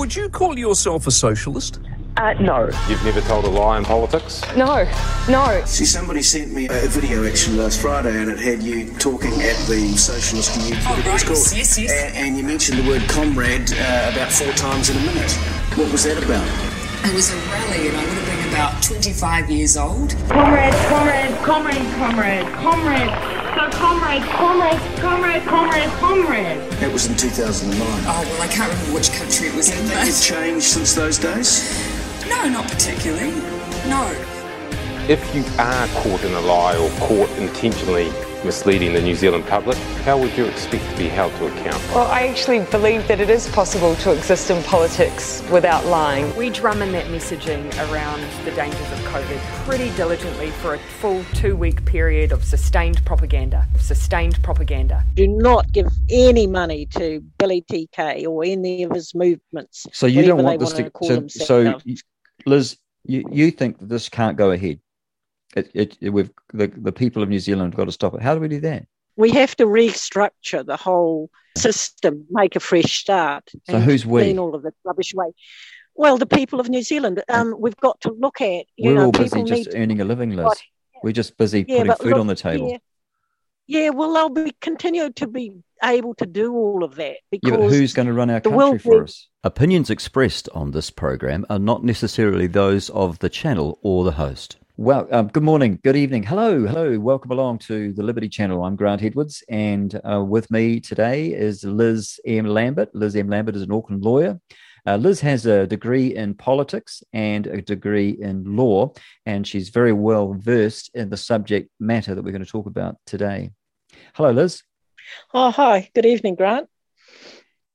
Would you call yourself a socialist? Uh, no. You've never told a lie in politics? No. No. See, somebody sent me a video actually last Friday, and it had you talking at the Socialist Youth, Oh, whatever right. called. Yes, yes. And, and you mentioned the word comrade uh, about four times in a minute. What was that about? It was a rally, and I would have been about 25 years old. Comrade, comrade, comrade, comrade, comrade. So comrade, comrade, comrade, comrade, comrade. That was in 2009. Oh, well, I can't remember which country it was in, Have you changed since those days? no, not particularly. No. If you are caught in a lie or caught intentionally misleading the New Zealand public, how would you expect to be held to account? Well, I actually believe that it is possible to exist in politics without lying. We drum in that messaging around the dangers of COVID pretty diligently for a full two week period of sustained propaganda. Sustained propaganda. do not give any money to Billy TK or any of his movements. So you don't want this wanna to. call So, so. Liz, you, you think that this can't go ahead? It, it, it- we've the, the people of New Zealand have got to stop it. How do we do that? we have to restructure the whole system, make a fresh start. So and who's we? Clean all of the rubbish away. Well, the people of New Zealand. Um, we've got to look at. You We're know, all busy just earning a living, Liz. Right. We're just busy Yeah, putting food look, on the table. Yeah, yeah, well, they'll be continue to be able to do all of that because Yeah, but who's going to run our the country world for us? Opinions expressed on this program are not necessarily those of the channel or the host. Well, um, good morning, good evening. Hello, hello. Welcome along to the Liberty Channel. I'm Grant Edwards, and uh, with me today is Liz M. Lambert. Liz M. Lambert is an Auckland lawyer. Uh, Liz has a degree in politics and a degree in law, and she's very well versed in the subject matter that we're going to talk about today. Hello, Liz. Oh, hi. Good evening, Grant.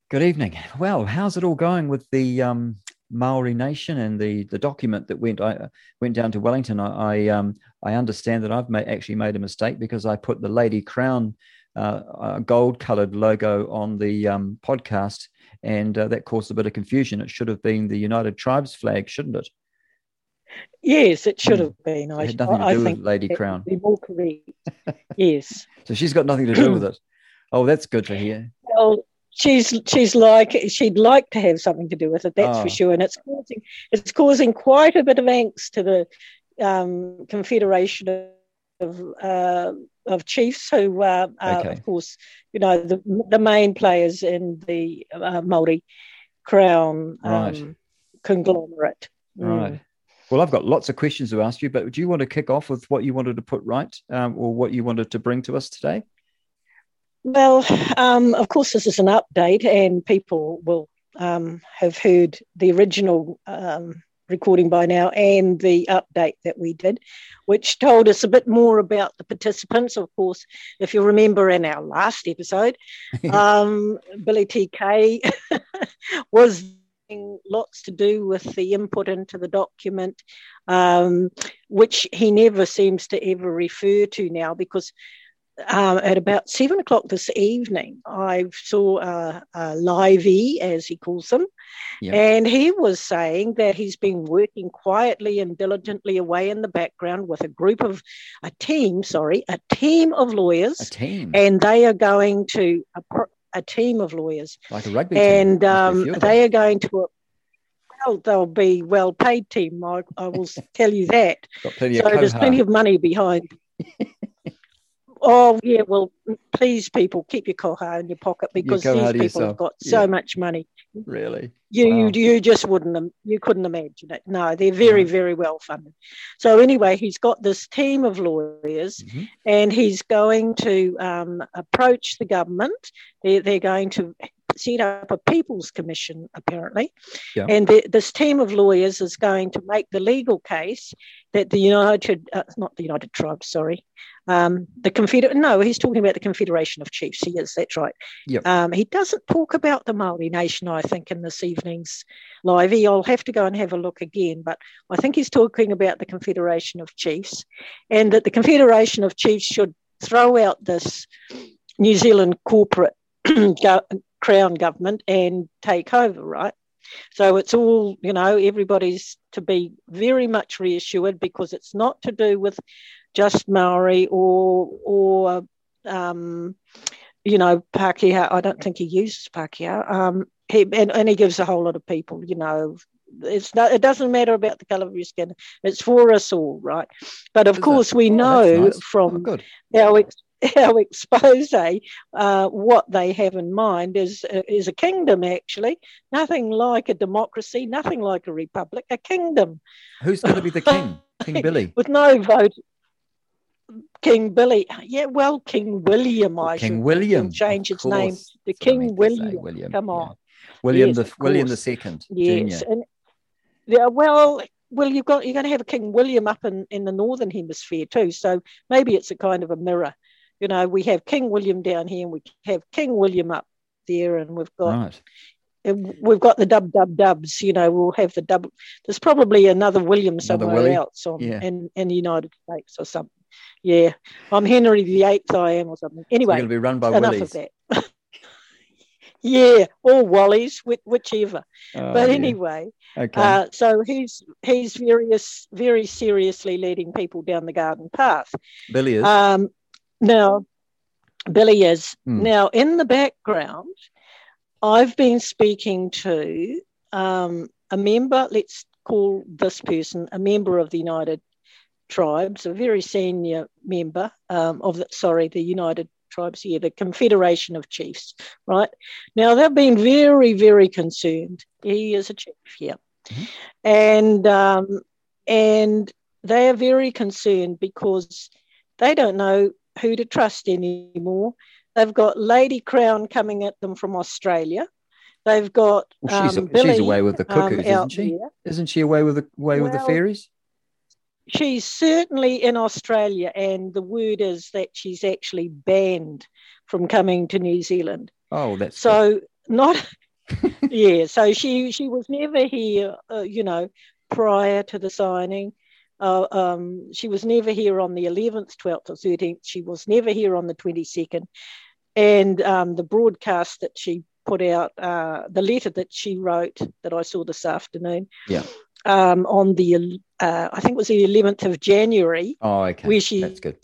Good evening. Well, how's it all going with the um, Maori Nation and the the document that went I went down to Wellington? I I, um, I understand that I've made, actually made a mistake because I put the Lady Crown uh, uh, gold coloured logo on the um, podcast, and uh, that caused a bit of confusion. It should have been the United Tribes flag, shouldn't it? Yes, it should Hmm. have been. I, It had nothing to I do with think Lady Crown. Be more correct. yes. So she's got nothing to do with it. Oh, that's good to hear. Well, she's she's like she'd like to have something to do with it. That's Oh. for sure, and it's causing it's causing quite a bit of angst to the um, Confederation of uh, of Chiefs, who uh, are, Okay. of course, you know the the main players in the uh, Maori Crown um, Right. conglomerate. Mm. Right. Well, I've got lots of questions to ask you, but do you want to kick off with what you wanted to put right um, or what you wanted to bring to us today? Well, um, of course, this is an update, and people will um, have heard the original um, recording by now and the update that we did, which told us a bit more about the participants. Of course, if you remember in our last episode, um, Billy TK was having lots to do with the input into the document, um, which he never seems to ever refer to now because um, at about seven o'clock this evening, I saw a, a livey, as he calls them, Yeah. and he was saying that he's been working quietly and diligently away in the background with a group of, a team, sorry, a team of lawyers, A team, and they are going to, a, a team of lawyers, like a rugby team. and Must um, few of them. they are going to, well, they'll be well paid team, I, I will tell you that. got plenty So of there's plenty of money behind. oh yeah, well, please, people, keep your koha in your pocket because these people yourself. have got so Yeah. much money. really. You, Wow. you you just wouldn't you couldn't imagine it. No, they're very No. very well funded. So anyway, he's got this team of lawyers, Mhm. and he's going to um, approach the government. They're, they're going to set up a people's commission apparently, Yeah. and the, this team of lawyers is going to make the legal case that the United, uh, not the United Tribes, sorry, um, the Confeder. No, he's talking about the Confederation of Chiefs. He is. That's right. Yep. Um, he doesn't talk about the Maori Nation. I think in this evening's live. I'll have to go and have a look again, but I think he's talking about the Confederation of Chiefs, and that the Confederation of Chiefs should throw out this New Zealand corporate crown government and take over, right? So it's all, you know, everybody's to be very much reassured because it's not to do with just Maori or or um, you know Pākehā. I don't think he uses Pākehā. Um, he and, and he gives a whole lot of people, you know, it's not, it doesn't matter about the color of your skin. It's for us all, right? But of course, it? we Oh, know that's nice. from Oh, our ex- our expose uh, what they have in mind is is a kingdom. Actually, nothing like a democracy, nothing like a republic, a kingdom Who's going to be the king? King Billy. with no vote. King Billy, yeah, well, King William, I King should William. change his name to That's King meant to say, William. William. Come yeah. on, William Yes, the William the second. Yes, Junior. and yeah, well, well, you've got you're going to have a King William up in in the northern hemisphere too. So maybe it's a kind of a mirror. You know, we have King William down here, and we have King William up there, and we've got Right. and we've got the dub dub dubs. You know, we'll have the dub. There's probably another William somewhere Willie? else on Yeah. in in the United States or something. Yeah, I'm Henry the Eighth. I am or something. Anyway, going to be run by enough Willies. of that. yeah, or Wallies, whi- whichever. Oh, but anyway, Okay. uh, so he's he's very very seriously leading people down the garden path. Billy is. Um, now, Billy is Hmm. now in the background. I've been speaking to um, a member. Let's call this person a member of the United Tribes, a very senior member um, of the sorry, the United Tribes here, the Confederation of Chiefs. Right now, they've been very very concerned. He is a chief here, and um, and they are very concerned because they don't know who to trust anymore. They've got Lady Crown coming at them from Australia. They've got Well, she's, um, she's away with the um, cuckoos, out isn't she? there. Isn't she away with the away with the Well, fairies? She's certainly in Australia, and the word is that she's actually banned from coming to New Zealand. Oh, that's So not, yeah. So she she was never here, uh, you know, prior to the signing. Uh, um, she was never here on the 11th, 12th, or 13th. She was never here on the 22nd. And um, the broadcast that she put out, uh, the letter that she wrote that I saw this afternoon, Yeah. um, on the, uh, I think it was the 11th of January, Oh, okay. where she That's good.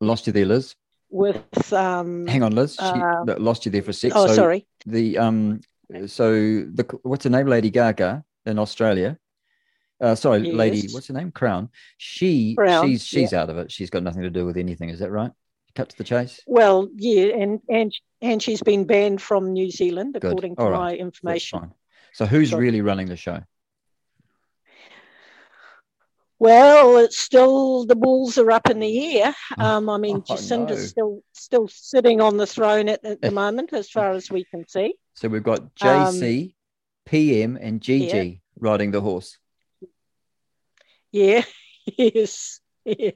Lost you there, Liz. with, um, Hang on, Liz. She um, lost you there for a sec. oh, so sorry. The um, so the what's her name, Lady Gaga in Australia. Uh, sorry, Lady. What's her name? Crown. She Crown, she's she's out of it. She's got nothing to do with anything. Is that right? Cut to the chase. Well, yeah, and and and she's been banned from New Zealand, Good. according to All right. my information. So who's Sorry. really running the show? Well, it's still the balls are up in the air. Um, I mean, Oh, Jacinda's no. still still sitting on the throne at, at the moment, as far as we can see. So we've got Um, JC, PM, and GG riding the horse. Yeah, yes, yeah.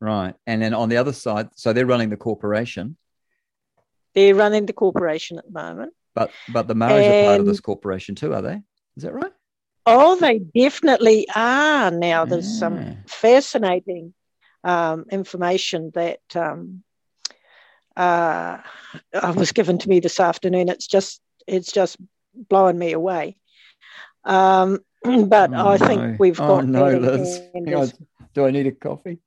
Right. And then on the other side, so they're running the corporation, They're running the corporation at the moment. but but the Maoris are part of this corporation too, are they? Is that right? Oh, they definitely are now. There's some Ah. fascinating um, information that um, uh, was given to me this afternoon. It's just it's just blowing me away. Um, but Oh, I think no. we've Oh, got no, Liz. on. Do I need a coffee?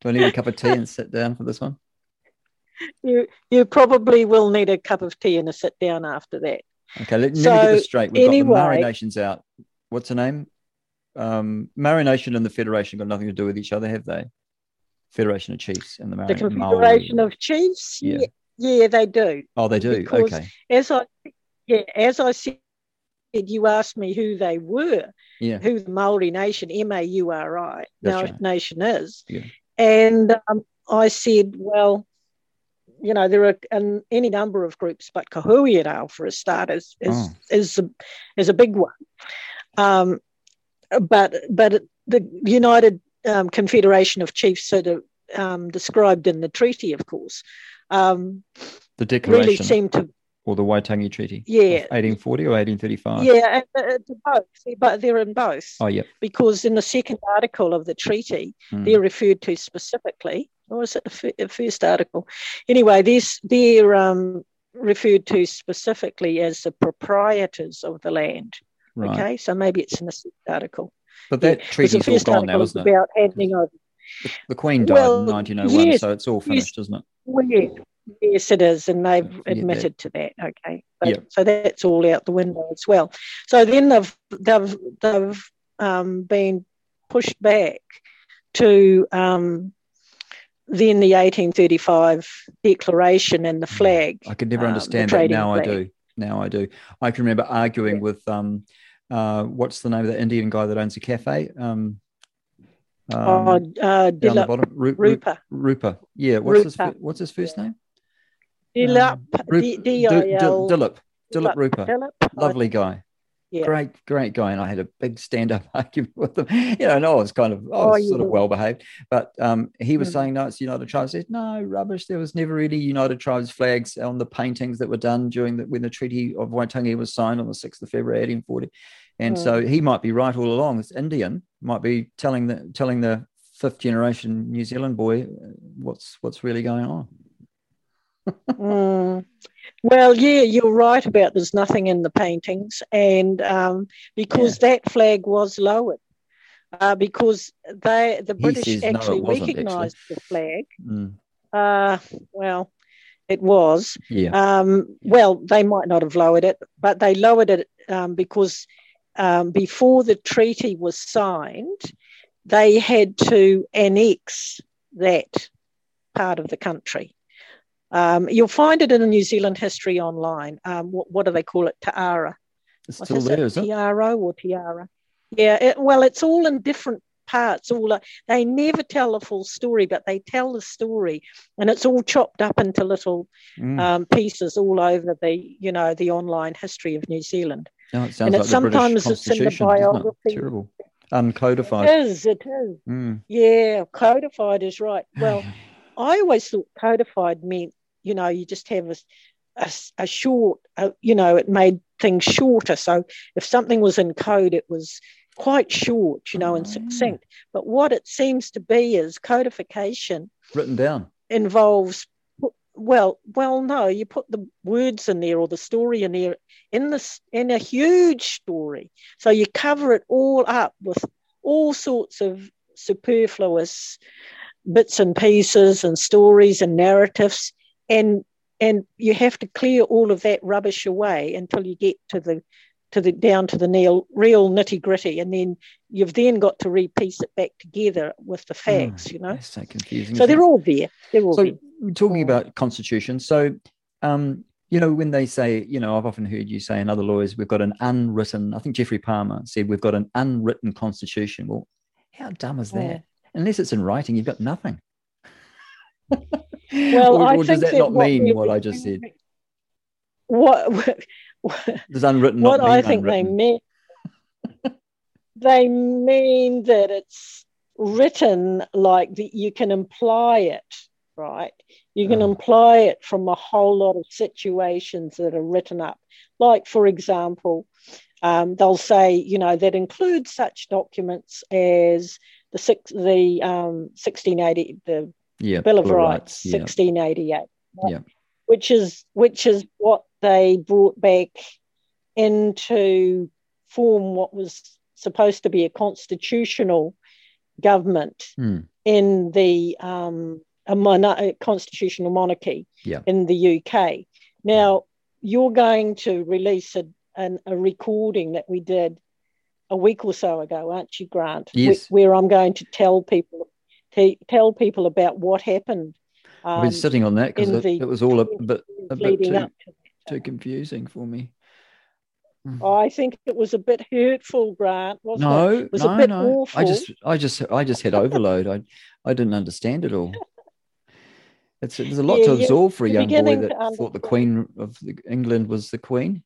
Do I need a cup of tea and sit down for this one? you you probably will need a cup of tea and a sit down after that. Okay, let, let me get this straight. We've got the Maori Nations out. What's her name? Um, Maori Nation and the Federation got nothing to do with each other, have they? Federation of Chiefs and the Maori. The Confederation of Chiefs, Yeah. yeah, yeah, they do. Oh, they do. because Okay. as I yeah, as I said, you asked me who they were, Yeah. who the Maori Nation, M A U R I, right. nation is, Yeah. and um, I said, well, you know, there are an, any number of groups, but Kahui Rao, for a start, is is Oh. is, a, is a big one. Um, but but the United um, Confederation of Chiefs, sort of um, described in the treaty, of course, um, The Declaration really seemed to or the Waitangi Treaty. Yeah. 1840 or 1835. Yeah, uh, both, but they're in both. Oh, yeah. Because in the second article of the treaty, Hmm. they're referred to specifically, or is it the the first article? Anyway, these they're um, referred to specifically as the proprietors of the land. Right. Okay, so maybe it's in the second article. But that Yeah, treaty's the all gone now, is isn't it? About handing over. The Queen died Well, in 1901, yes, so it's all yes. finished, isn't it? Well, yeah, Yes, it is, and they've Yeah, admitted to that. Okay, But- Yeah. so that's all out the window as well. So then they've they've they've um, been pushed back to um, then the 1835 Declaration and the flag. I could never um, understand that. trading Now I do. Now I do. I can remember arguing with um, uh, what's the name of the Indian guy that owns a cafe? Um, oh, um, uh, down the Dilip, bottom, Ru- Ru- Rupa, Rupa. Yeah. What's Rupa. fir- What's his first name? Dilip, Um, Rup- D- D- D- D-I-L- Dilip. Dilip Rupa. Dilip, Lovely guy. Yeah. Great, great guy. And I had a big stand up argument with him. You know, and I was kind of, I Oh, was you sort of well behaved. But um, he was Mm. saying, no, it's United Tribes. I said, no, rubbish. There was never really United Tribes flags on the paintings that were done during the, when the Treaty of Waitangi was signed on the 6th of February, 1840. And so he might be right all along. This Indian might be telling the telling the fifth generation New Zealand boy uh, what's what's really going on. Mm. Well, yeah, you're right about there's nothing in the paintings, and um, because that flag was lowered, uh, because they the He British says actually actually. recognised the flag. Mm, Uh, well, it was. yeah. Um, well, they might not have lowered it, but they lowered it um, because um, before the treaty was signed, they had to annex that part of the country. Um, you'll find it in the New Zealand history online. Um, what, what do they call it? Ta'ara. It's still is there, it? Tiaro or tiara? Yeah. It, well, it's all in different parts. All uh, they never tell the full story, but they tell the story, and it's all chopped up into little Mm. um, pieces all over the you know the online history of New Zealand. No, it sounds and like it's British sometimes it's in the biography. Terrible. Uncodified. It is. It is. Mm. Yeah, codified is right. Well, I always thought codified meant, you know, you just have a, a, a short, uh, you know, it made things shorter. So if something was in code, it was quite short, you know, and Oh, succinct. But what it seems to be is codification Written down. involves well well no you put the words in there or the story in there in this in a huge story so you cover it all up with all sorts of superfluous bits and pieces and stories and narratives and and you have to clear all of that rubbish away until you get to the to the down to the real, real nitty gritty and then you've then got to repiece it back together with the facts you know That's so confusing. so they're it? all there they're all so there we're talking about constitution. So, um, you know, when they say, you know, I've often heard you say, and other lawyers, we've got an unwritten. I think Geoffrey Palmer said we've got an unwritten constitution. Well, how dumb is that? Yeah. Unless it's in writing, you've got nothing. Well, or, I or does think that not what mean what I just said? what Does unwritten what not mean I think unwritten? they mean they mean that it's written like that you can imply it, right? You can Oh. imply it from a whole lot of situations that are written up. Like, for example, um, they'll say, you know, that includes such documents as the six, the um, 1680, the yeah, Bill of Bill Rights, Yeah. 1688, Yeah. which is which is what they brought back into form what was supposed to be a constitutional government Hmm. in the um, a, a constitutional monarchy Yeah. in the UK. Now you're going to release a, an, a recording that we did a week or so ago, aren't you, Grant? Yes. Where, I'm going to tell people to tell people about what happened. I've been um, sitting on that because it, it was all a bit, a bit too, too confusing for me. I think it was a bit hurtful, Grant, wasn't No, it? It was no, a bit no. awful. I just, I just, I just had overload. I, I didn't understand it all. It's there's a lot Yeah, to absorb for a young boy that thought the. Queen of the, England was the Queen.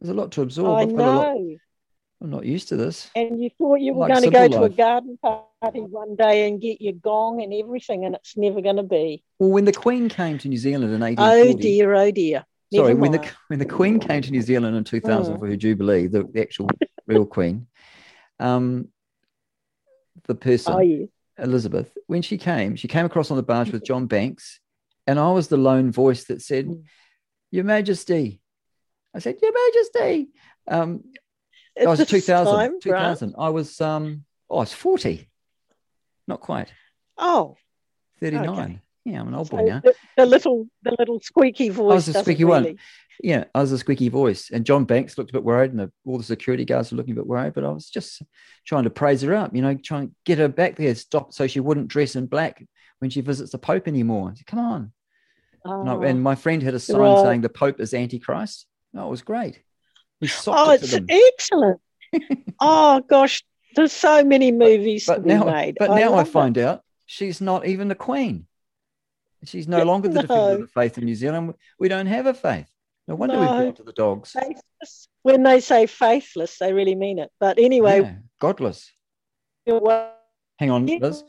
There's a lot to absorb. I I've got a lot- know. I'm not used to this. And you thought you were Like going to go simple to a garden party one day and get your gong and everything, and it's never going to be. Well, when the Queen came to New Zealand in Oh dear, oh dear. sorry, Never when the when the Queen came to New Zealand in 2000 Mm. for her jubilee, the, the actual real Queen, um, the person Oh yeah. Elizabeth, when she came, she came across on the barge with John Banks, and I was the lone voice that said, Mm. "Your Majesty." I said, "Your Majesty." Um, I was this 2000. time, Grant? 2000. I was um, oh, I was 40, not quite Oh, 39. Okay. Yeah, I'm an old So boy now. the, the little the little squeaky voice. I was the squeaky really, one. Yeah, I was the squeaky voice. And John Banks looked a bit worried, and the, all the security guards were looking a bit worried. But I was just trying to praise her up, you know, trying to get her back there, stop so she wouldn't dress in black when she visits the Pope anymore. Said, Come on. And, I- Oh. and my friend had a sign Right. saying the Pope is Antichrist. Oh, it was great. Oh, it it's excellent. oh gosh, there's so many movies But be now, made. but now I love it. find out she's not even the Queen. She's no longer the defender of the faith in New Zealand. We don't have a faith. No wonder we've gone to the dogs. Faithless. When they say faithless, they really mean it. But anyway, Yeah, godless. Hang on, Liz.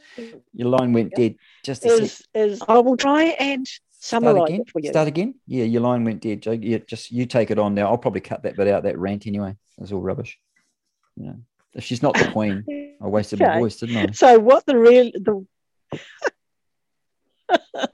Your line went dead. Just a sec. is is I will try and summarize again. for you. Start again. Yeah, your line went dead. Yeah, just you take it on now. I'll probably cut that bit out. That rant anyway. That's all rubbish. Yeah. If she's not the queen, I wasted my voice, didn't I? So what the real the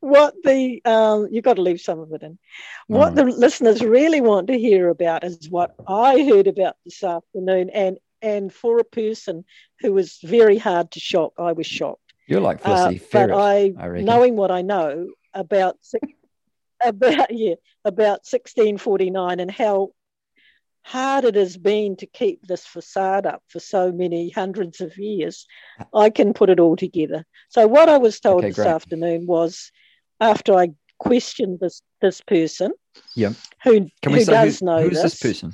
what the um you've got to leave some of it in. What the listeners really want to hear about is what I heard about this afternoon, and and for a person who was very hard to shock, I was shocked. You're like Uh, Ferret, but I, I knowing what I know about about yeah about 1649 and how hard it has been to keep this facade up for so many hundreds of years, I can put it all together. So what I was told Okay, this great. afternoon was after I questioned this this person Yeah. who who does who, know who's this, this person?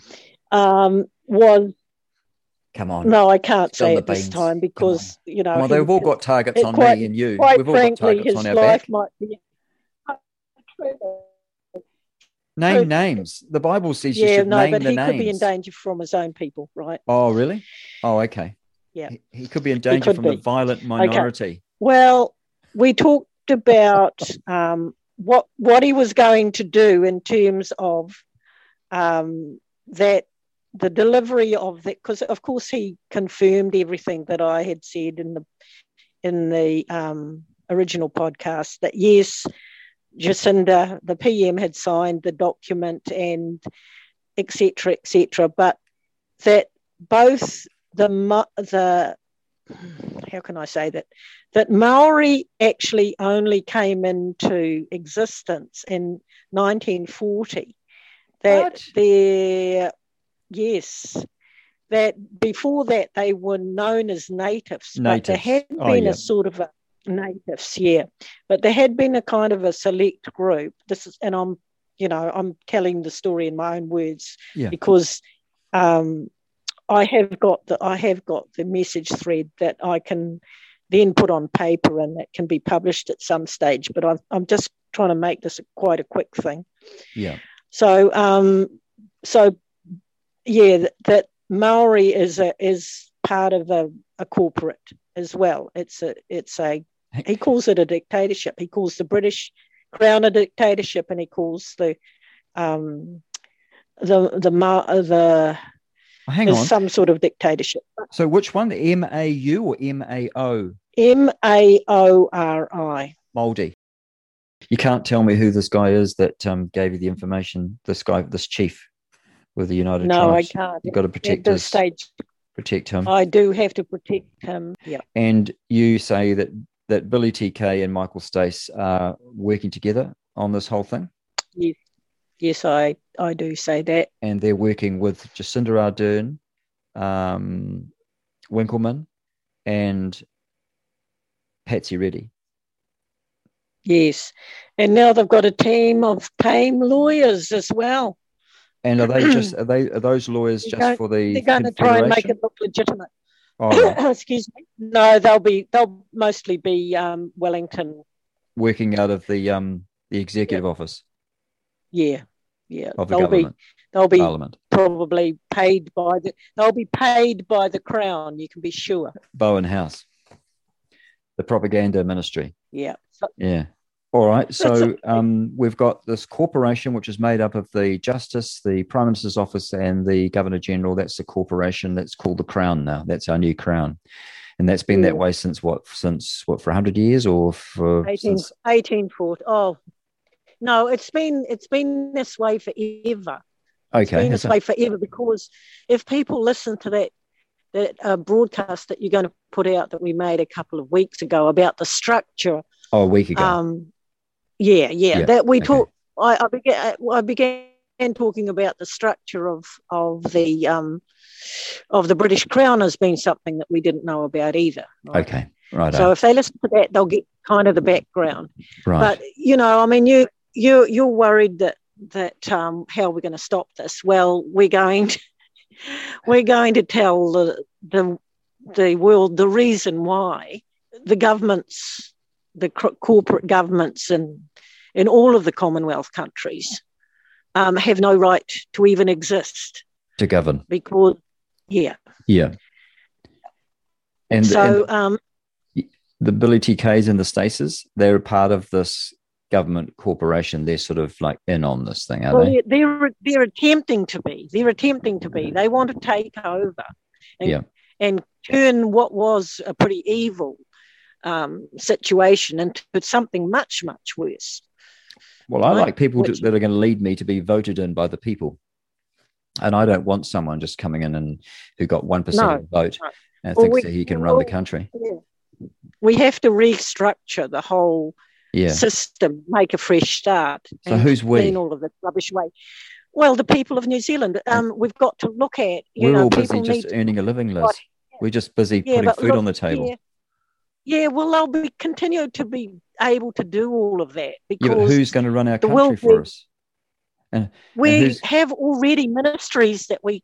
um, was Come on. no, I can't say it this time because you know he- they've all got targets it on quite- me and you. Quite We've all got frankly, targets his on our life back. might be. Name names. The Bible says you Yeah, should no, name but the he names. could be in danger from his own people, right? Oh, really? Oh, okay. Yeah. He, he could be in danger from the violent minority. Well, we talked about um, what what he was going to do in terms of um, that the delivery of that, because of course he confirmed everything that I had said in the in the um, original podcast. That yes, Jacinda, the PM, had signed the document and etc. etc. But that both the the how can I say that that Maori actually only came into existence in 1940. That What? there, yes, that before that they were known as natives, but there Natives. had Oh, been yeah. a sort of a natives, yeah, but there had been a kind of a select group. This is, and I'm, you know, I'm telling the story in my own words Yeah. because um, I have got the I have got the message thread that I can then put on paper and that can be published at some stage. But I'm I'm just trying to make this quite a quick thing. Yeah. So um, so yeah, that, that Maori is a is part of a, a corporate as well. It's a it's a he calls it a dictatorship. He calls the British Crown a dictatorship, and he calls the um, the the Ma- the Oh, hang on. some sort of dictatorship. So which one? The M A U or M A O? M A O R I. Moldy. You can't tell me who this guy is that um, gave you the information. This guy, this chief with the United No, I can't. You've got to At protect this his, stage, protect him. I do have to protect him. Yeah. And you say that that Billy TK and Michael Stace are working together on this whole thing, Yes, yes, I I do say that. and they're working with Jacinda Ardern, um, Winkelmann, and Patsy Reddy. Yes, and now they've got a team of tame lawyers as well. And are they just are they are those lawyers They're just going- for the They're going to try and make it look legitimate. Oh. Excuse me. No, they'll be they'll mostly be um, Wellington. working out of the um the executive office Yeah, yeah. of the they'll be government they'll be parliament probably paid by the they'll be paid by the crown. You can be sure. bowen house the propaganda ministry Yeah. So, yeah all right so um we've got this corporation which is made up of the justice the prime minister's office and the governor general that's the corporation that's called the crown now that's our new crown and that's been that way since what since what for 100 years or for 18, since 1840. Oh, no, it's been it's been this way forever. It's okay been has this it? way forever because if people listen to that that uh, broadcast that you're going to put out that we made a couple of weeks ago about the structure Oh, a week ago. Um, yeah, yeah, Yeah, That we okay. talk. I, I began. I began talking about the structure of of the um, of the British Crown as being something that we didn't know about either. right? okay, right. So if they listen to that, they'll get kind of the background. right. But you know, I mean, you you you're worried that that um, how are we're going to stop this. Well, we're going to, we're going to tell the the the world the reason why the governments, the corporate governments, and in all of the Commonwealth countries um, have no right to even exist to govern. because yeah. Yeah. And, so and um, the Billy TKs and the Staces, they're a part of this government corporation. They're sort of like in on this thing, are well, they? they're, they're they're attempting to be. They're attempting to be. They want to take over and, Yeah. and turn what was a pretty evil um, situation into something much, much worse. Well, I Right. like people Which- that are going to lead me to be voted in by the people. And I don't want someone just coming in and who got 1% No, of the vote no. and Well, thinks we- that he can run the country. Yeah. We have to restructure the whole Yeah. system, make a fresh start. So who's we? Clean all of the rubbish away. Well, the people of New Zealand. Um, we've got to look at. You We're know, all busy just earning a living, Liz. We're just busy Yeah, putting food look, on the table. Yeah, yeah, well, they'll be continue to be able to do all of that Yeah, because but who's going to run our country world for us? And, and we who's, have already ministries that we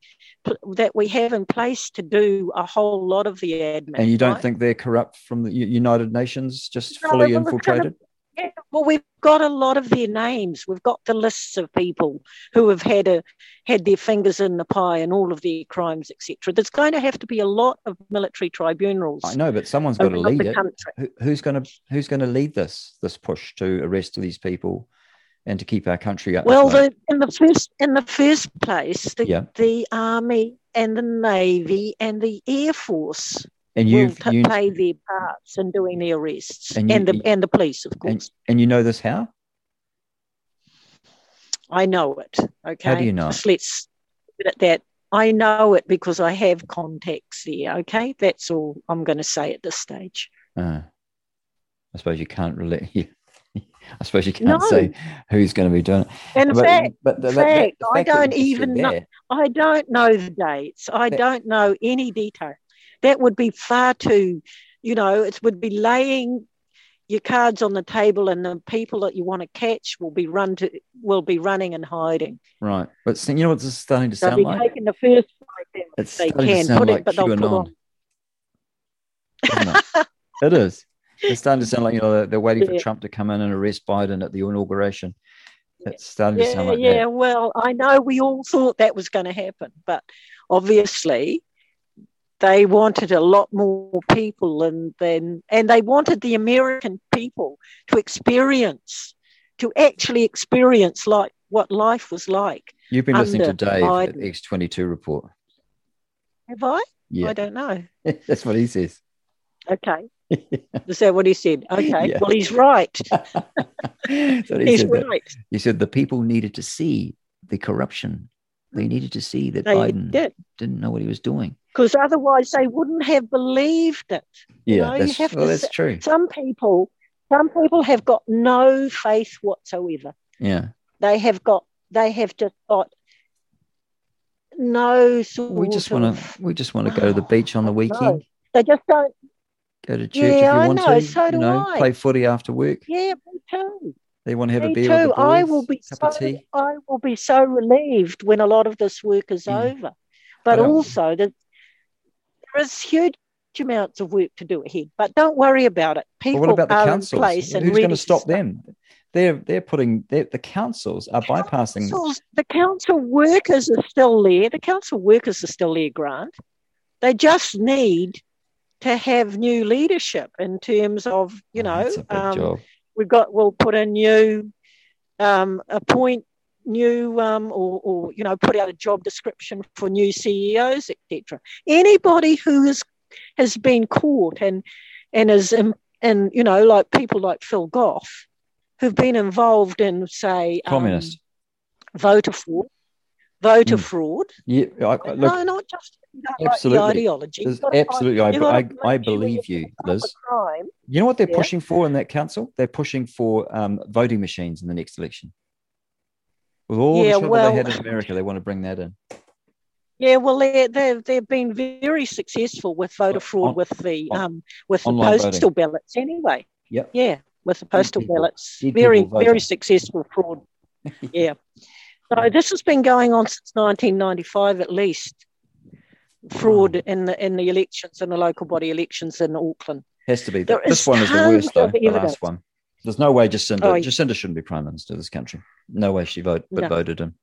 that we have in place to do a whole lot of the admin. and you don't right? think they're corrupt from the United Nations, just No, fully well, kind of- infiltrated? Yeah, well, we've got a lot of their names. We've got the lists of people who have had a had their fingers in the pie and all of their crimes, etc. There's going to have to be a lot of military tribunals. I know, but someone's got to lead it. Who, who's going to who's going to lead this this push to arrest these people and to keep our country up? Well, the, in the first in the first place, the, Yeah. the army and the navy and the air force and you've t- you, play their parts in doing the arrests, And and, the and the police, of course. and you know this how? I know it. Okay. How do you know? Just let's put it that I know it because I have contacts there. Okay, that's all I'm going to say at this stage. Uh, I suppose you can't really. I suppose you can't No. say who's going to be doing it. In But- fact, but the- in that- that- fact, the I fact that don't even know. I don't know the dates. I That- don't know any detail. That would be far too, you know, it would be laying your cards on the table, and the people that you want to catch will be run to will be running and hiding. Right, but you know what this is starting to They'll sound be like? taking the first It's they starting to can sound put like it, but they'll put on. it? it is. It's starting to sound like you know they're, waiting for Yeah. Trump to come in and arrest Biden at the inauguration. It's starting to sound like yeah. that. Well, I know we all thought that was going to happen, but obviously they wanted a lot more people and then and they wanted the American people to experience to actually experience like what life was like. You've been listening to Dave at X22 report. Have I? Yeah, I don't know. that's what he says. Okay. Is that what he said? Okay. Yeah. Well, he's right. He he's said. that- right. He said the people needed to see the corruption. They needed to see that They Biden did. didn't know what he was doing. Because otherwise they wouldn't have believed it. You Yeah, know, you that's, have well, that's say- true. some people some people have got no faith whatsoever Yeah. they have got they have just got no sort We just want to. We just want to go to the beach on the weekend. no. they just don't Go to church Yeah, if you I want know, to. so you do know, I. play footy after work. yeah me too They want to have a beer too with the boys. i will be so i will be so relieved when a lot of this work is Yeah. over but But, also that there is huge amounts of work to do ahead but don't worry about it people about the are in place and Who's going to stop them? They're they're putting they're, the councils are bypassing. councils, the council workers are still there. The council workers are still there, Grant. They just need to have new leadership in terms of, you know, Oh, That's um, we've got, we'll put a new, um, appoint new, um, or, or, you know, put out a job description for new CEOs, etc. Anybody who is, has been caught and, and is, in, and, you know, like people like Phil Goff, who've been involved in, say, um, Communist. voter fraud, voter Mm. fraud. Yeah, I, I- no, not just you don't absolutely. like the ideology. There's you've got to absolutely, find- I, you've got to I, I believe you you, pick up a Liz. You know what they're Yeah. pushing for in that council? They're pushing for um, voting machines in the next election. With all Yeah, the trouble well- they had in America, they want to bring that in. Yeah, well, they they've they've been very successful with voter fraud on- with the on- um with the postal voting. ballots anyway. Yep. Yeah, with the postal people- ballots, very very successful fraud. yeah. So this has been going on since 1995 at least. Fraud in the in the elections in the local body elections in Auckland. Has to be. There this one is the worst, though. The last one. There's no way Jacinda. Oh. Jacinda shouldn't be prime minister of this country. No way she vote, but No. voted in.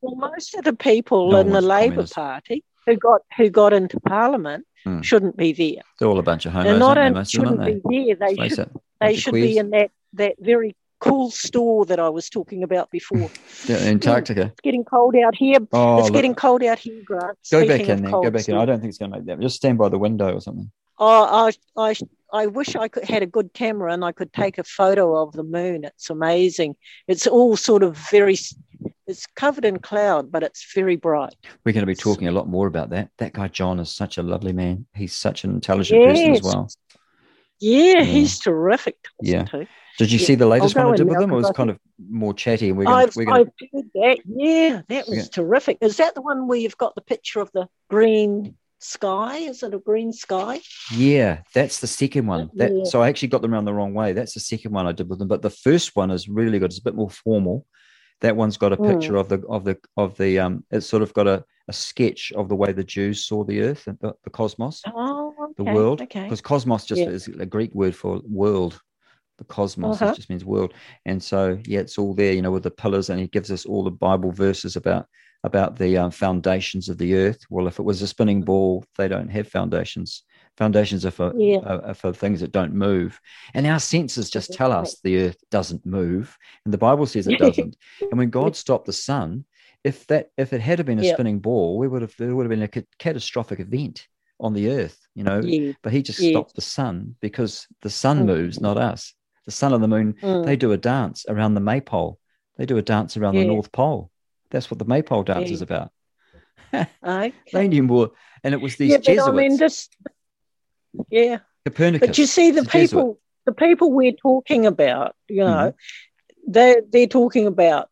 Well, most of the people No in the Labor communist. Party who got who got into Parliament Hmm. shouldn't be there. They're all a bunch of homos, They're not aren't they, in, most of them, shouldn't aren't they? be there. They Let's should they should queers. be in that that very cool store that I was talking about before. Yeah, Antarctica. It's getting cold out here. Oh, it's look. getting cold out here, Grant. Go Speaking back in there. Go back in. store. I don't think it's going to make that. Just stand by the window or something. Oh, I, I, I wish I could had a good camera and I could take a photo of the moon. It's amazing. It's all sort of very. It's covered in cloud, but it's very bright. We're going to be talking a lot more about that. That guy John is such a lovely man. He's such an intelligent person as Yes. well. Yeah, he's terrific. Yeah. to. Did you Yeah, see the latest one I did with him? It was kind of more chatty. And we're going I've, we're going I've heard that. Yeah, that was Yeah. terrific. Is that the one where you've got the picture of the green sky? Is it a green sky? Yeah, that's the second one. That, Yeah. So I actually got them around the wrong way. That's the second one I did with them. But the first one is really good. It's a bit more formal. That one's got a Mm. picture of the of the of the um. It's sort of got a, a sketch of the way the Jews saw the earth and the, the cosmos, Oh, the world. Okay. Because cosmos just Yeah. is a Greek word for world. The cosmos Uh-huh. it just means world, and so yeah, it's all there. You know, with the pillars, and he gives us all the Bible verses about about the um, foundations of the earth. Well, if it was a spinning ball, they don't have foundations. Foundations are for Yeah. are for things that don't move, and our senses just tell us the earth doesn't move, and the Bible says it doesn't. and when God stopped the sun, if that if it had been a Yep. spinning ball, we would have there would have been a ca- catastrophic event on the earth, you know. Yeah. But He just Yeah. stopped the sun because the sun Mm. moves, not us. The sun and the moon, Mm. they do a dance around the maypole. They do a dance around the North Pole. That's what the maypole dance Yeah. is about. Okay. They knew more, and it was these yeah, Jesuits. I mean, this. Yeah, Copernicus. but you see, the the Jesuit. people, the people we're talking about, you know, Mm-hmm. they they're talking about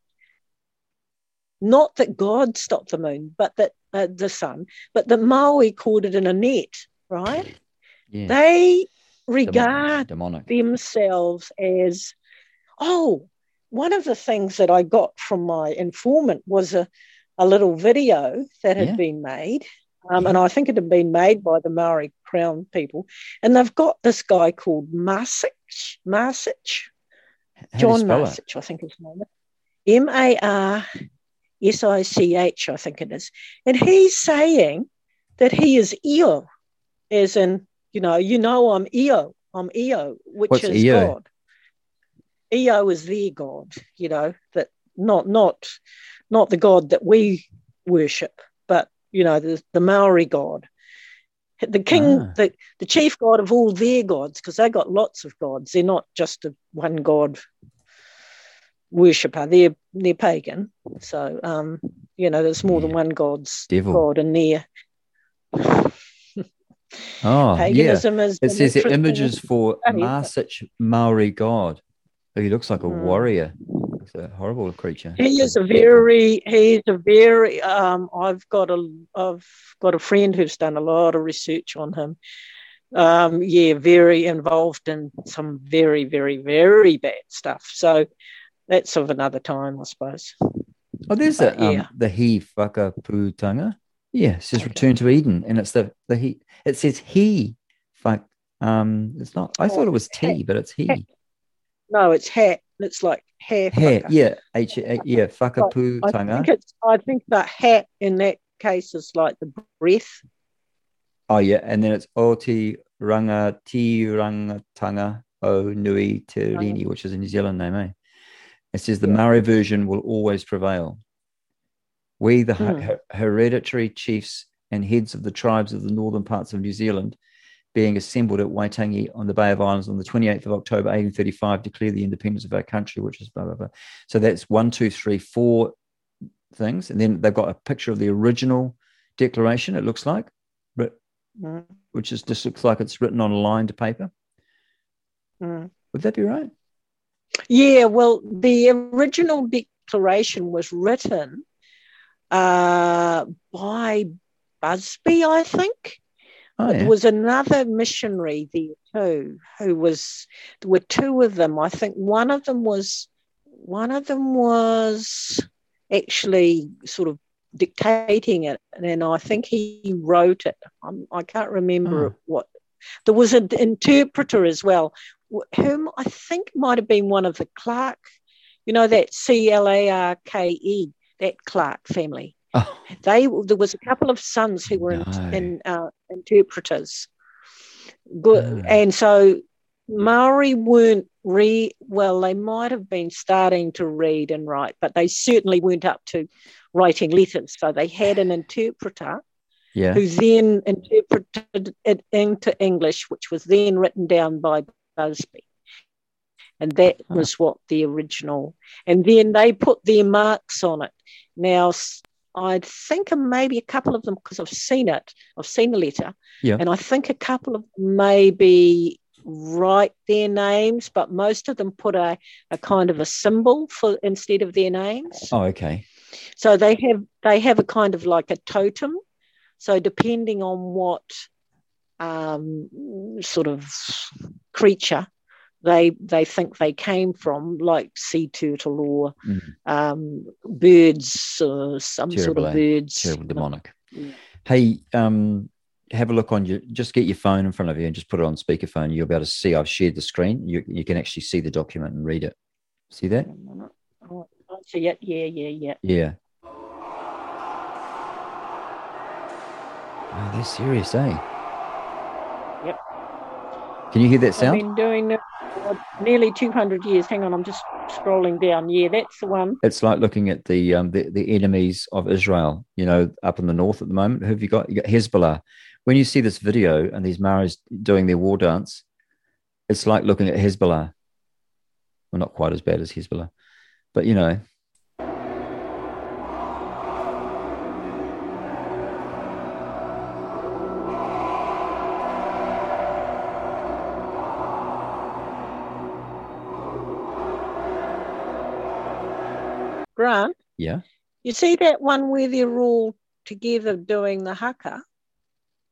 not that God stopped the moon, but that uh, the sun, but that Maui caught it in a net, right? yeah, They regard demonic. themselves as, oh, one of the things that I got from my informant was a, a little video that had Yeah. been made. Um, And I think it had been made by the Maori Crown people. And they've got this guy called Marsich, Marsich, How do you John? Marsich, I think his name is. M A R S I C H, I think it is. And he's saying that he is Io, as in, you know, you know, I'm Io, I'm Io, which What's is Io? God. Io is their God, you know, that not not not the God that we worship, but you know, the, the Maori God. The king, Ah. the, the chief god of all their gods, because they got lots of gods. They're not just a one god worshipper. They're they're pagan. So um, you know, there's more than one god's Devil. god in there. Oh, yeah. Paganism is It says the images for study, isn't it? Marsich Maori god. Oh, he looks like a Hmm. warrior. It's a horrible creature. He is a very, he's a very. Um, I've got a, I've got a friend who's done a lot of research on him. Um, yeah, very involved in some very, very, very bad stuff. So that's of another time, I suppose. Oh, there's But, a, um, yeah. the he whakaputanga. Yeah, it says return to Eden, and it's the the he. It says he fuck. Um, it's not. I thought it was T, but it's he. No, it's hat. It's like hair. Hair, fucker. yeah, H, H- yeah, I think it's. I think the hat in that case is like the breath. Oh yeah, and then it's Oti Ranga Ti Rangatanga O Nui Te Rini, which is a New Zealand name, eh? It says the Maori version will always prevail. We, the Hmm. her- hereditary chiefs and heads of the tribes of the northern parts of New Zealand, being assembled at Waitangi on the Bay of Islands on the 28th of October 1835, declare the independence of our country, which is blah, blah, blah. So that's one, two, three, four things. And then they've got a picture of the original declaration, it looks like. Mm. which is just looks like it's written on a lined paper. Mm. Would that be right? Yeah, well, the original declaration was written uh, by Busby, I think. Oh, yeah. There was another missionary there too, who was. There were two of them. I think one of them was, one of them was actually sort of dictating it, and then I think he wrote it. I'm, I can't remember Oh. what. There was an interpreter as well, whom I think might have been one of the Clark. You know that C L A R K E, that Clark family Oh, they there was a couple of sons who were in, in uh, interpreters. Good. Ah. and so maori weren't re well they might have been starting to read and write but they certainly weren't up to writing letters. So they had an interpreter yeah. who then interpreted it into english which was then written down by busby. And that was what the original and then they put their marks on it. Now i think maybe a couple of them because i've seen it i've seen the letter Yeah. and i think a couple of them maybe write their names but most of them put a, a kind of a symbol for instead of their names Oh, okay. so they have they have a kind of like a totem. So depending on what um, sort of creature they they think they came from, like sea turtle or Mm. um, birds or some sort of eh? birds. Terrible demonic. Yeah. Hey, um, have a look on your. Just get your phone in front of you and just put it on speakerphone. You'll be able to see. I've shared the screen. You you can actually see the document and read it. See that? Oh, I see it. Yeah, yeah, yeah. Yeah. Oh, they're serious, eh? Can you hear that I've sound? been doing it for nearly 200 years. Hang on, I'm just scrolling down. Yeah, that's the one. It's like looking at the um the, the enemies of Israel, you know, up in the north at the moment. Who have you got? You got Hezbollah. When you see this video and these Maoris doing their war dance, it's like looking at Hezbollah. Well, not quite as bad as Hezbollah, but you know, yeah. you see that one where they're all together doing the haka?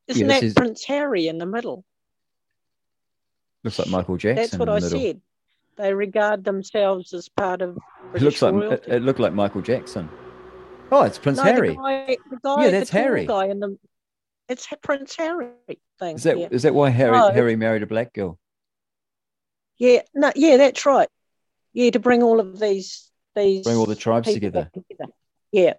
Isn't this that is- Prince Harry in the middle? Looks like Michael Jackson. That's what I middle. said. They regard themselves as part of It looks like it, royalty. it looked like Michael Jackson. Oh, it's Prince no, Harry. The guy, the guy, Yeah, that's the Harry. guy in the. It's Prince Harry thing. Is that is yeah. that why Harry No. Harry married a black girl? yeah, no, yeah, that's right. Yeah, to bring all of these these Bring all the tribes together. together. Yeah,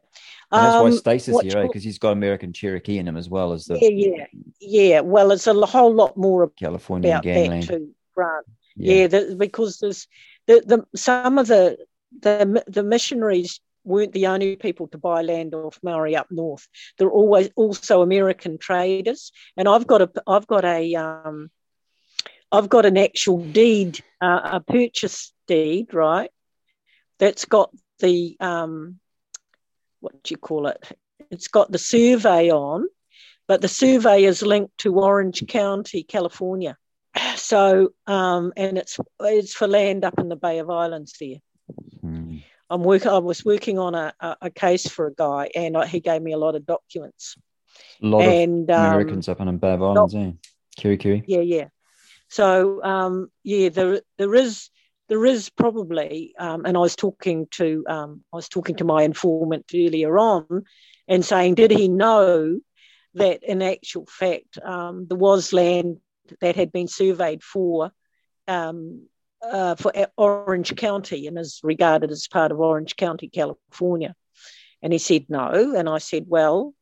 And that's why Um, Stace is what here, because he's got American Cherokee in him as well as the yeah, yeah, yeah. Well, it's a whole lot more Californian about that too, Grant. Yeah. Yeah, the, because there's the, the some of the the the missionaries weren't the only people to buy land off Maori up north. There are always also American traders, and I've got a I've got a um, I've got an actual deed, uh, a purchase deed, right? That's got the um, what do you call it? It's got the survey on, but the survey is linked to Orange County, California. So, um, and it's it's for land up in the Bay of Islands there. Hmm. I'm work. I was working on a, a, a case for a guy, and I, he gave me a lot of documents. A lot and of um, Americans up in the Bay of Islands, eh? Kerikeri. yeah, yeah. So um, yeah, there there is there is probably, um, and I was talking to um, I was talking to my informant earlier on, and saying, did he know that in actual fact um, there was land that had been surveyed for um, uh, for Orange County and is regarded as part of Orange County, California. And he said no, and I said, well,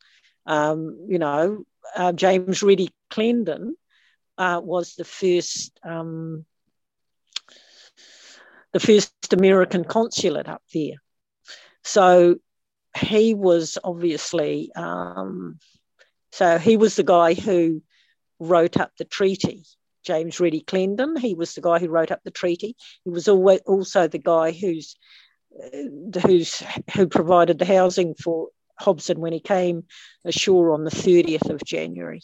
um, you know, uh, James Reddy Clendon uh, was the first um, the first American consulate up there. So he was obviously um, so he was the guy who wrote up the treaty. James Reddy Clendon, he was the guy who wrote up the treaty. He was always also the guy who's uh, who's who provided the housing for Hobson when he came ashore on the 30th of January.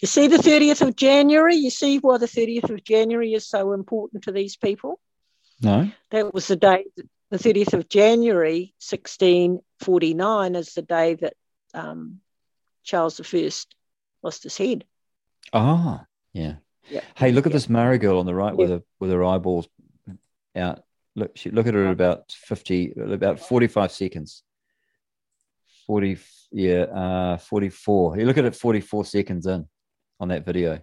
You see the 30th of January? You see why the 30th of January is so important to these people? No. That was the day, the 30th of January, 1649, is the day that um, Charles I lost his head. Ah, yeah. Yeah. Hey, look at this Maori girl on the right with her with her eyeballs out. Look, she, look at her at about fifty, about forty-five seconds. Forty, yeah, uh, forty-four. You look at it, forty-four seconds in on that video.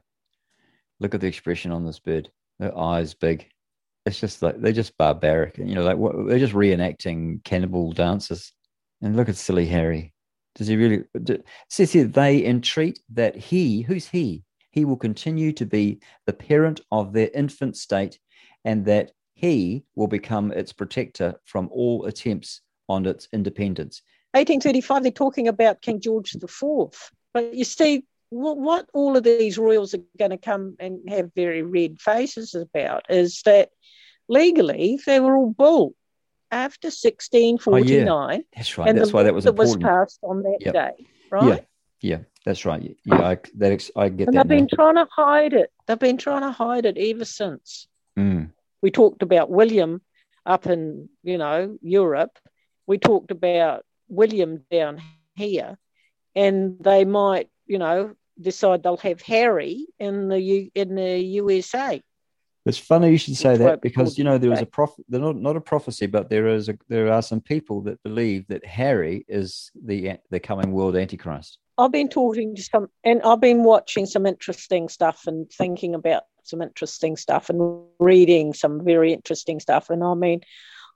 Look at the expression on this bird. Her eyes big. It's just like they're just barbaric. You know, like what, they're just reenacting cannibal dances. And look at silly Harry. Does he really? d- It says here they entreat that he, who's he? He will continue to be the parent of their infant state, and that he will become its protector from all attempts on its independence. 1835, they're talking about King George IV. But you see, what, what all of these royals are going to come and have very red faces about is that legally they were all bull after 1649. That's right. and That's why that was that was passed on that Yep. day, right? Yeah, yeah, that's right. Yeah, I that ex- I get And that. they've been trying to hide it. They've been trying to hide it ever since. Mm. We talked about William up in, you know, Europe. We talked about William down here, and they might, you know, decide they'll have Harry in the U- in the USA. It's funny you should say Which that because you know there was a. They're not not a prophecy, but there is a there are some people that believe that Harry is the the coming world antichrist. I've been talking to some, and I've been watching some interesting stuff and thinking about some interesting stuff and reading some very interesting stuff. And I mean,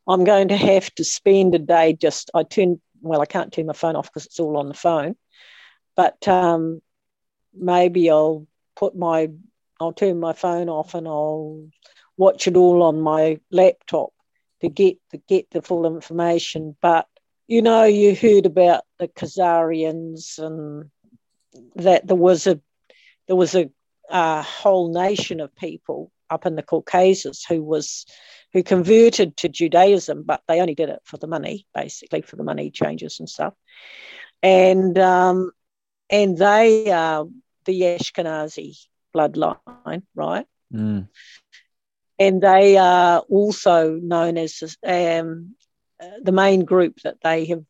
I'm going to have to spend a day just, I turn, well, I can't turn my phone off because it's all on the phone, but um, maybe I'll put my, I'll turn my phone off and I'll watch it all on my laptop to get to get the full information. But you know, you heard about the Khazarians and that there was a there was a, a whole nation of people up in the Caucasus who was who converted to Judaism, but they only did it for the money, basically for the money changes and stuff. And um, and they are the Ashkenazi bloodline, right? Mm. and they are also known as um, the main group that they have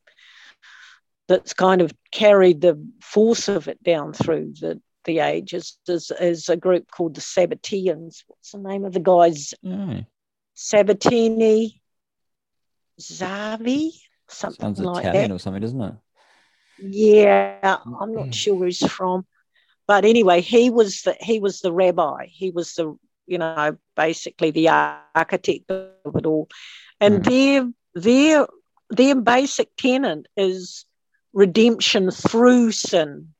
that's kind of carried the force of it down through the the ages is, is a group called the Sabbateans. What's the name of the guys? Yeah. Sabatini, Zevi, something Sounds like Italian that. or something, doesn't it? Yeah, I'm not hmm. sure where he's from, but anyway, he was the he was the rabbi. He was the you know basically the architect of it all, and hmm. their their their basic tenet is redemption through sin.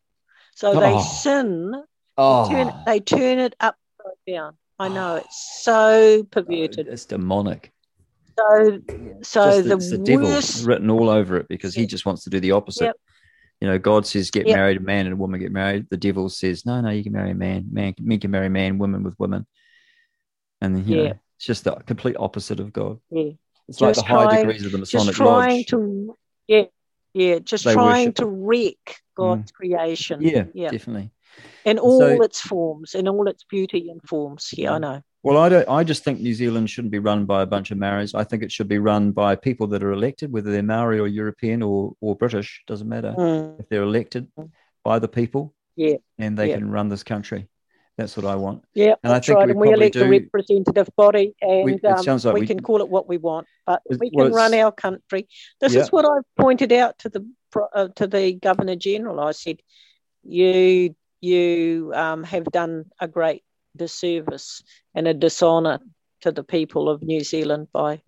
So they Oh. sin, Oh, turn, they turn it upside down. I know oh. it's so perverted. it's demonic. So so Just the, the devil worst. written all over it because he just wants to do the opposite. Yep. You know, God says get Yep. married, a man and a woman get married. The devil says no, no, you can marry a man, man, men can marry man, women with women, and you Yeah. know, it's just the complete opposite of God. Yeah. It's like Just the high degrees of the Masonic just trying Lodge. to yeah yeah just They trying worship to wreck mm. god's creation yeah, yeah definitely. In all So- its forms in all its beauty and forms yeah i know Well, I don't. I just think New Zealand shouldn't be run by a bunch of Maoris. I think it should be run by people that are elected, whether they're Maori or European or or British. Doesn't matter Mm. if they're elected by the people yeah and they Yeah. can run this country. That's what I want. yeah And I think right we and we elect a representative body and We- um, like we, we- can call it what we want but we can well, run our country this Yeah. is what i pointed out to the uh, to the governor general i said you you um, have done a great disservice and a dishonor to the people of New Zealand by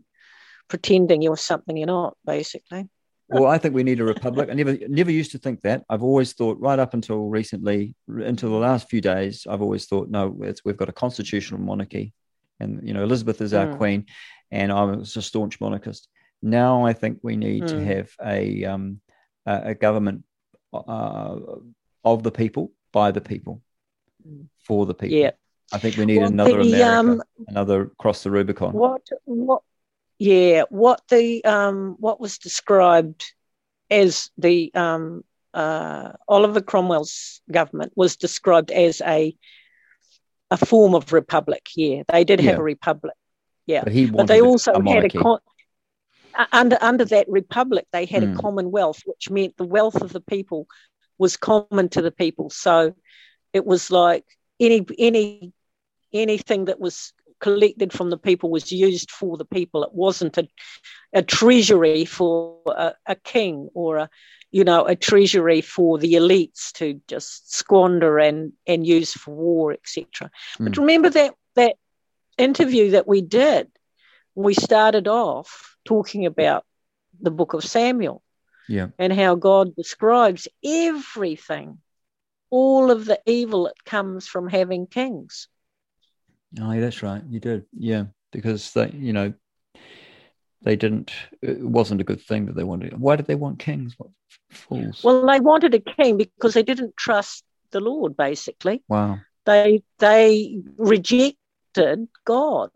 pretending you're something you're not, basically. Well, I think we need a republic. I never never used to think that. I've always thought, right up until recently, until the last few days, I've always thought, no, it's, we've got a constitutional monarchy, and you know Elizabeth is our Mm. queen, and I was a staunch monarchist. Now I think we need to Mm. have a um, a, a government uh, of the people, by the people, for the people. Yeah. I think we need Well, another the, America, um, another cross the Rubicon. What what yeah, what the um what was described as the um, uh, Oliver Cromwell's government was described as a a form of republic. Yeah, they did have Yeah. a republic. Yeah, But he but they also a had a con- uh, under under that republic they had Mm. a commonwealth, which meant the wealth of the people was common to the people. So it was like any any anything that was collected from the people was used for the people. It wasn't a, a treasury for a, a king or a you know a treasury for the elites to just squander and and use for war, etc. But Mm. remember that that interview that we did. We started off talking about the book of Samuel Yeah. and how God describes everything, all of the evil that comes from having kings. Oh, yeah, that's right. You did. Yeah. Because they, you know, they didn't, it wasn't a good thing that they wanted. Why did they want kings? What fools. Well, they wanted a king because they didn't trust the Lord, basically. wow. They they rejected God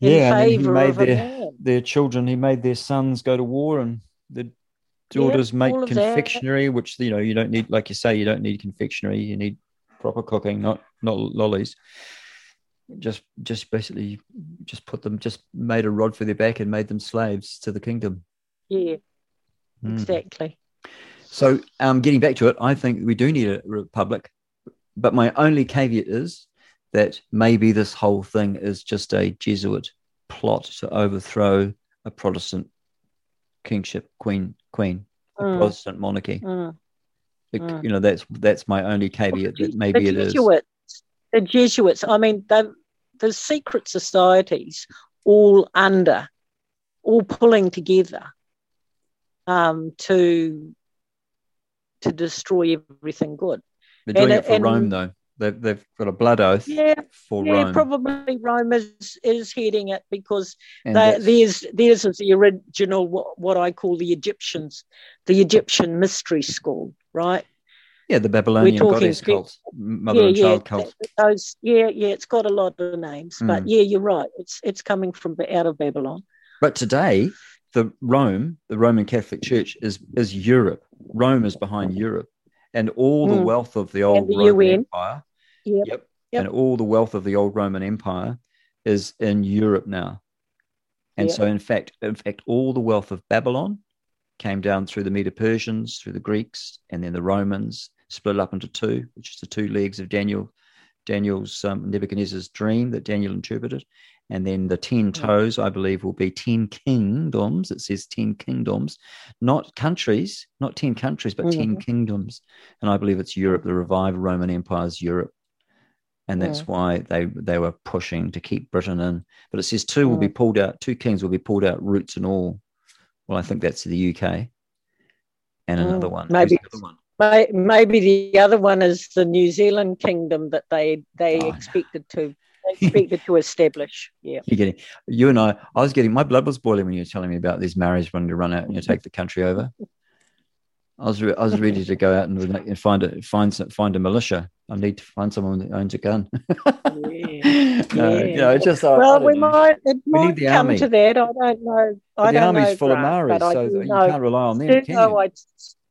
in Yeah. And then he made of their, their children, he made their sons go to war and the daughters make of that. confectionery, which, you know, you don't need, like you say, you don't need confectionery. You need proper cooking, not, not lollies. Just, just basically just put them, just made a rod for their back and made them slaves to the kingdom. Yeah, Mm. exactly. So, um, getting back to it, I think we do need a republic, but my only caveat is that maybe this whole thing is just a Jesuit plot to overthrow a Protestant kingship, queen, queen, Mm. Protestant monarchy. Mm. It- Mm. You know, that's that's my only caveat that maybe the it is. Jesuits, the Jesuits. I mean, the the secret societies, all under, all pulling together, um, to to destroy everything good. They're doing and- it for and- Rome, though. They've they've got a blood oath Yeah, for yeah, Rome. probably Rome is is heading it because they, theirs theirs is the original what, what I call the Egyptians, the Egyptian mystery school, right? yeah, the Babylonian goddess cult, mother and child cult. th- Those, yeah, yeah, it's got a lot of names, but Mm. yeah, you're right. It's it's coming from out of Babylon. But today, the Rome, the Roman Catholic Church, is is Europe. Rome is behind Europe, and all the Mm. wealth of the old the Roman UN. Empire. Yep. Yep. Yep. And all the wealth of the old Roman Empire is in Europe now. And Yep. so, in fact, in fact, all the wealth of Babylon came down through the Medo Persians, through the Greeks, and then the Romans split up into two, which is the two legs of Daniel, Daniel's um, Nebuchadnezzar's dream that Daniel interpreted. And then the 10 toes, I believe, will be 10 kingdoms. It says 10 kingdoms, not countries, not 10 countries, but 10 Mhm. kingdoms. And I believe it's Europe, the revived Roman Empire's Europe. And that's Mm. why they, they were pushing to keep Britain in. But it says two will be pulled out, two kings will be pulled out, roots and all. Well, I think that's the UK. And another Mm, one. maybe. The other one? May- Maybe the other one is the New Zealand kingdom that they they Oh, no. expected to they expected to establish. Yeah. You're getting you and I. I was getting my blood was boiling when you were telling me about these marriages wanting to run out and you take the country over. I was re- I was ready to go out and, and find a find some- find a militia. I need to find someone that owns a gun. Yeah. no, Yeah. you know, it's just uh, I- I well, don't we know. might it We might come army. to that. I don't know. But I the don't army's know, full of Maoris, I so you know- can't rely on them, do can know you?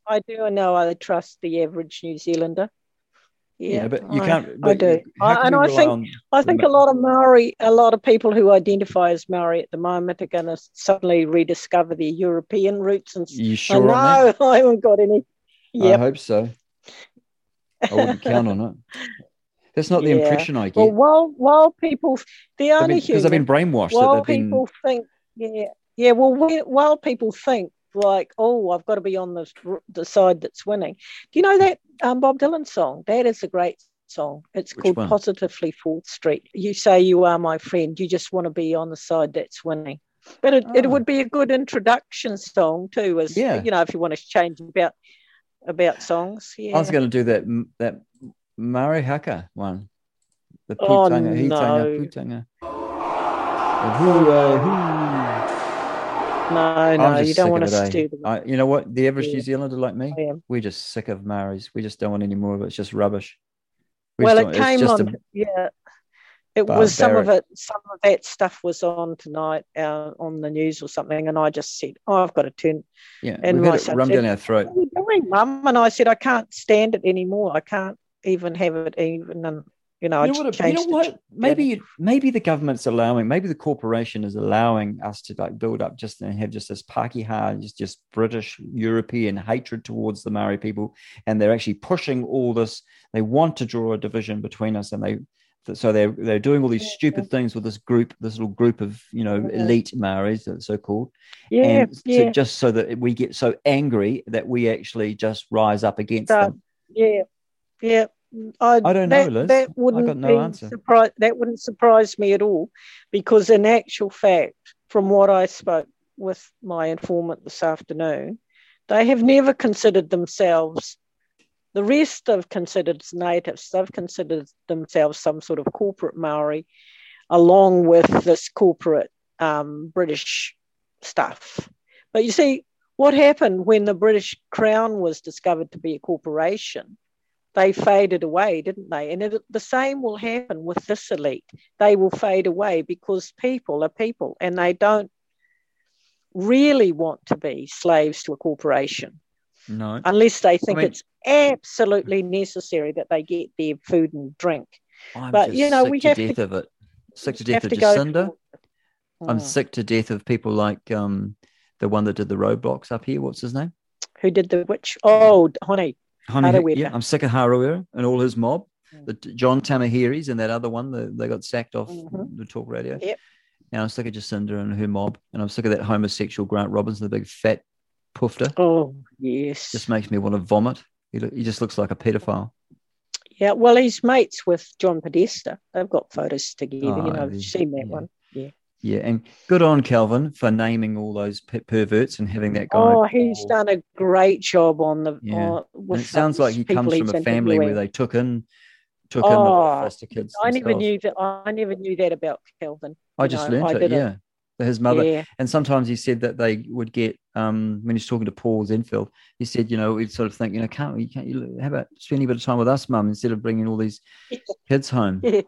I, I do know I trust the average New Zealander. Yeah, but you I- can't. I do, I, and I think I think a lot of Maori, a lot of people who identify as Maori at the moment are going to suddenly rediscover their European roots. And You I sure on know? I haven't got any. I hope so. I wouldn't count on it. That's not the Yeah. impression I get. Well, while while people, the only because I've been brainwashed that While they've been- people think, yeah, yeah. Well, while people think like, oh, I've got to be on the the side that's winning. Do you know that um, Bob Dylan song? That is a great song. It's Which called one? Positively Fourth Street. You say you are my friend. You just want to be on the side that's winning. But it, it Oh. would be a good introduction song too, as Yeah. you know, if you want to change about about songs. Yeah. I was going to do that that Mari Haka one. The Oh, putanga, hitanga, no. putanga. The hoo. No, no, you don't want to eh? them. I, you know what? The average Yeah. New Zealander like me, we're just sick of Maoris. We just don't want any more of it. It's just rubbish. We well, it came on. a- yeah, it was some of it. Some of that stuff was on tonight uh, on the news or something, and I just said, "Oh, I've got to turn." Yeah, and we've my had it down our throat. What are you doing, Mum? And I said, "I can't stand it anymore. I can't even have it even." And you know, You know what? You know what? Maybe maybe the government's allowing, maybe the corporation is allowing us to like build up just and have just this Pakeha, just just British European hatred towards the Maori people, and they're actually pushing all this. They want to draw a division between us, and they so they're they're doing all these stupid things with this group, this little group of you know elite Maoris, uh, so called, Yeah, and so yeah. just so that we get so angry that we actually just rise up against So, them. yeah, yeah. I, I don't know, that, Liz. That wouldn't got no answer. surpri- that wouldn't surprise me at all, because in actual fact, from what I spoke with my informant this afternoon, they have never considered themselves. The rest have considered natives. They've considered themselves some sort of corporate Maori, along with this corporate um, British stuff. But you see, what happened when the British Crown was discovered to be a corporation? They faded away, didn't they? And it, the same will happen with this elite. They will fade away because people are people and they don't really want to be slaves to a corporation No, unless they think mean- it's absolutely necessary that they get their food and drink. I'm but, you know, sick we to have death to- of it. Sick to death of to Jacinda. I'm Mm. sick to death of people like um the one that did the roadblocks up here. What's his name? Who did the which? Oh, honey. Harawira. yeah, I'm sick of Harawira and all his mob. Mm. The John Tamiheres and that other one, the, they got sacked off Mhm. the talk radio. Yep. Now I'm sick of Jacinda and her mob, and I'm sick of that homosexual Grant Robertson, the big fat poofter. Oh, yes. Just makes me want to vomit. He, he just looks like a pedophile. Yeah, well, he's mates with John Podesta. They've got photos together. Oh, you know, you've seen that yeah. one. Yeah. Yeah, and good on Kelvin for naming all those pe- perverts and having that guy. Oh, he's Paul- done a great job on the. Yeah. uh, it sounds like he comes from a family where they took in took in the Oh, foster kids. I never knew that. I never knew that about Kelvin. I you just know, learnt I it, yeah. His mother, Yeah. and sometimes he said that they would get um when he's talking to Paul Zenfield, he said, you know, we'd sort of think, you know, can't we, can't you, how about spending a bit of time with us, mum, instead of bringing all these kids home? Yeah.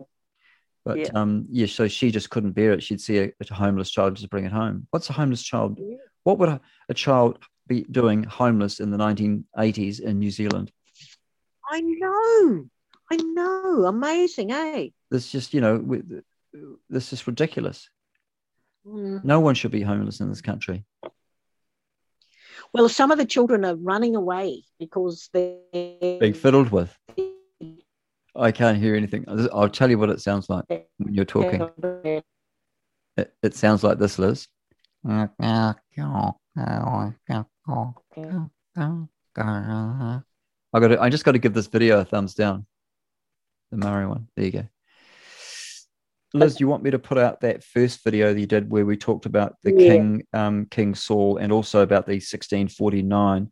But Yeah. um, yeah, so she just couldn't bear it. She'd see a, a homeless child, just bring it home. What's a homeless child? What would a, a child be doing homeless in the 1980s in New Zealand? I know. I know. Amazing, eh? This just, you know, we- this is ridiculous. Mm. No one should be homeless in this country. Well, some of the children are running away because they're Being fiddled with. I can't hear anything. I'll tell you what it sounds like when you're talking. It, it sounds like this, Liz. I got. To, I just got to give this video a thumbs down. The Murray one. There you go. Liz, you want me to put out that first video that you did where we talked about the Yeah. King, um, King Saul, and also about the 1649,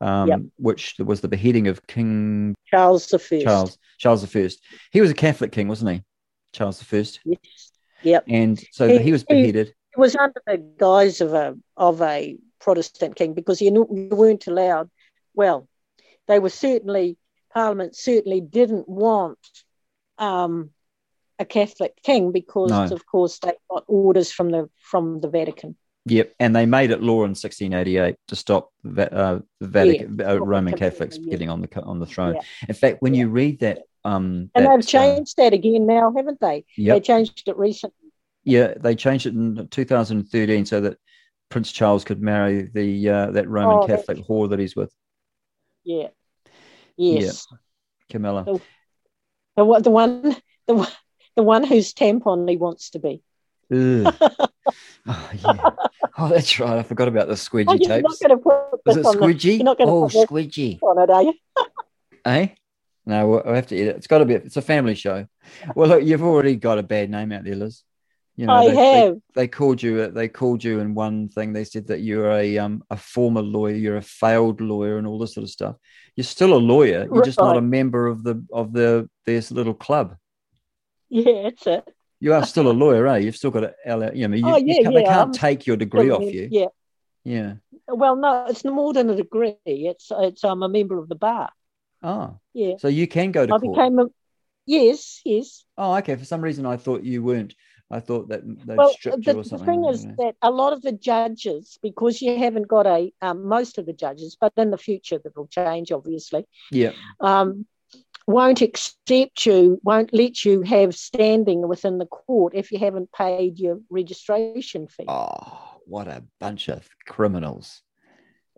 um, Yep. which was the beheading of King Charles the First. Charles, Charles the First. He was a Catholic king, wasn't he? Charles the First. Yes. Yep. And so He- he was he- beheaded. It was under the guise of a of a Protestant king because you, knew, you weren't allowed. Well, they were certainly Parliament certainly didn't want um, a Catholic king because, No. of course, they got orders from the from the Vatican. Yep, and they made it law in 1688 to stop uh, the Vatican, uh, Roman Catholics yeah. getting on the on the throne. Yeah. In fact, when you read that, um, And that, they've uh, changed that again now, haven't they? Yep. They changed it recently. yeah, they changed it in 2013 so that Prince Charles could marry the uh, that Roman Oh, that's- Catholic whore that he's with, Yeah. Yes. Camilla. The, the, the one the one the one whose tampon he wants to be. Oh, oh, that's right. I forgot about the Oh, squidgy you're not tapes. going to put Was this it on the, squidgy? You're not going to Oh, put squidgy. on it, are you? Eh? No, we'll we'll have to eat it. It's got to be. It's a family show. Well, look, you've already got a bad name out there, Liz. You know, I they, they- have. They, called you. They called you in one thing. They said that you're a um a former lawyer. You're a failed lawyer, and all this sort of stuff. You're still a lawyer. You're just not a member of the of the this little club. Yeah, that's it. You are still a lawyer, eh? You've still got a L. You know, you, Oh, you can't, they can't I'm take your degree off you. Yeah. Yeah. Well, no, it's more than a degree. It's it's I'm a member of the bar. Oh, Yeah. so you can go to I court. became a Yes, yes. Oh, okay. For some reason, I thought you weren't. I thought that they'd Well, stripped the, you or the thing is know. that a lot of the judges, because you haven't got a um, most of the judges, but in the future that will change, obviously, yeah. um, won't accept you, won't let you have standing within the court if you haven't paid your registration fee. Oh, what a bunch of criminals.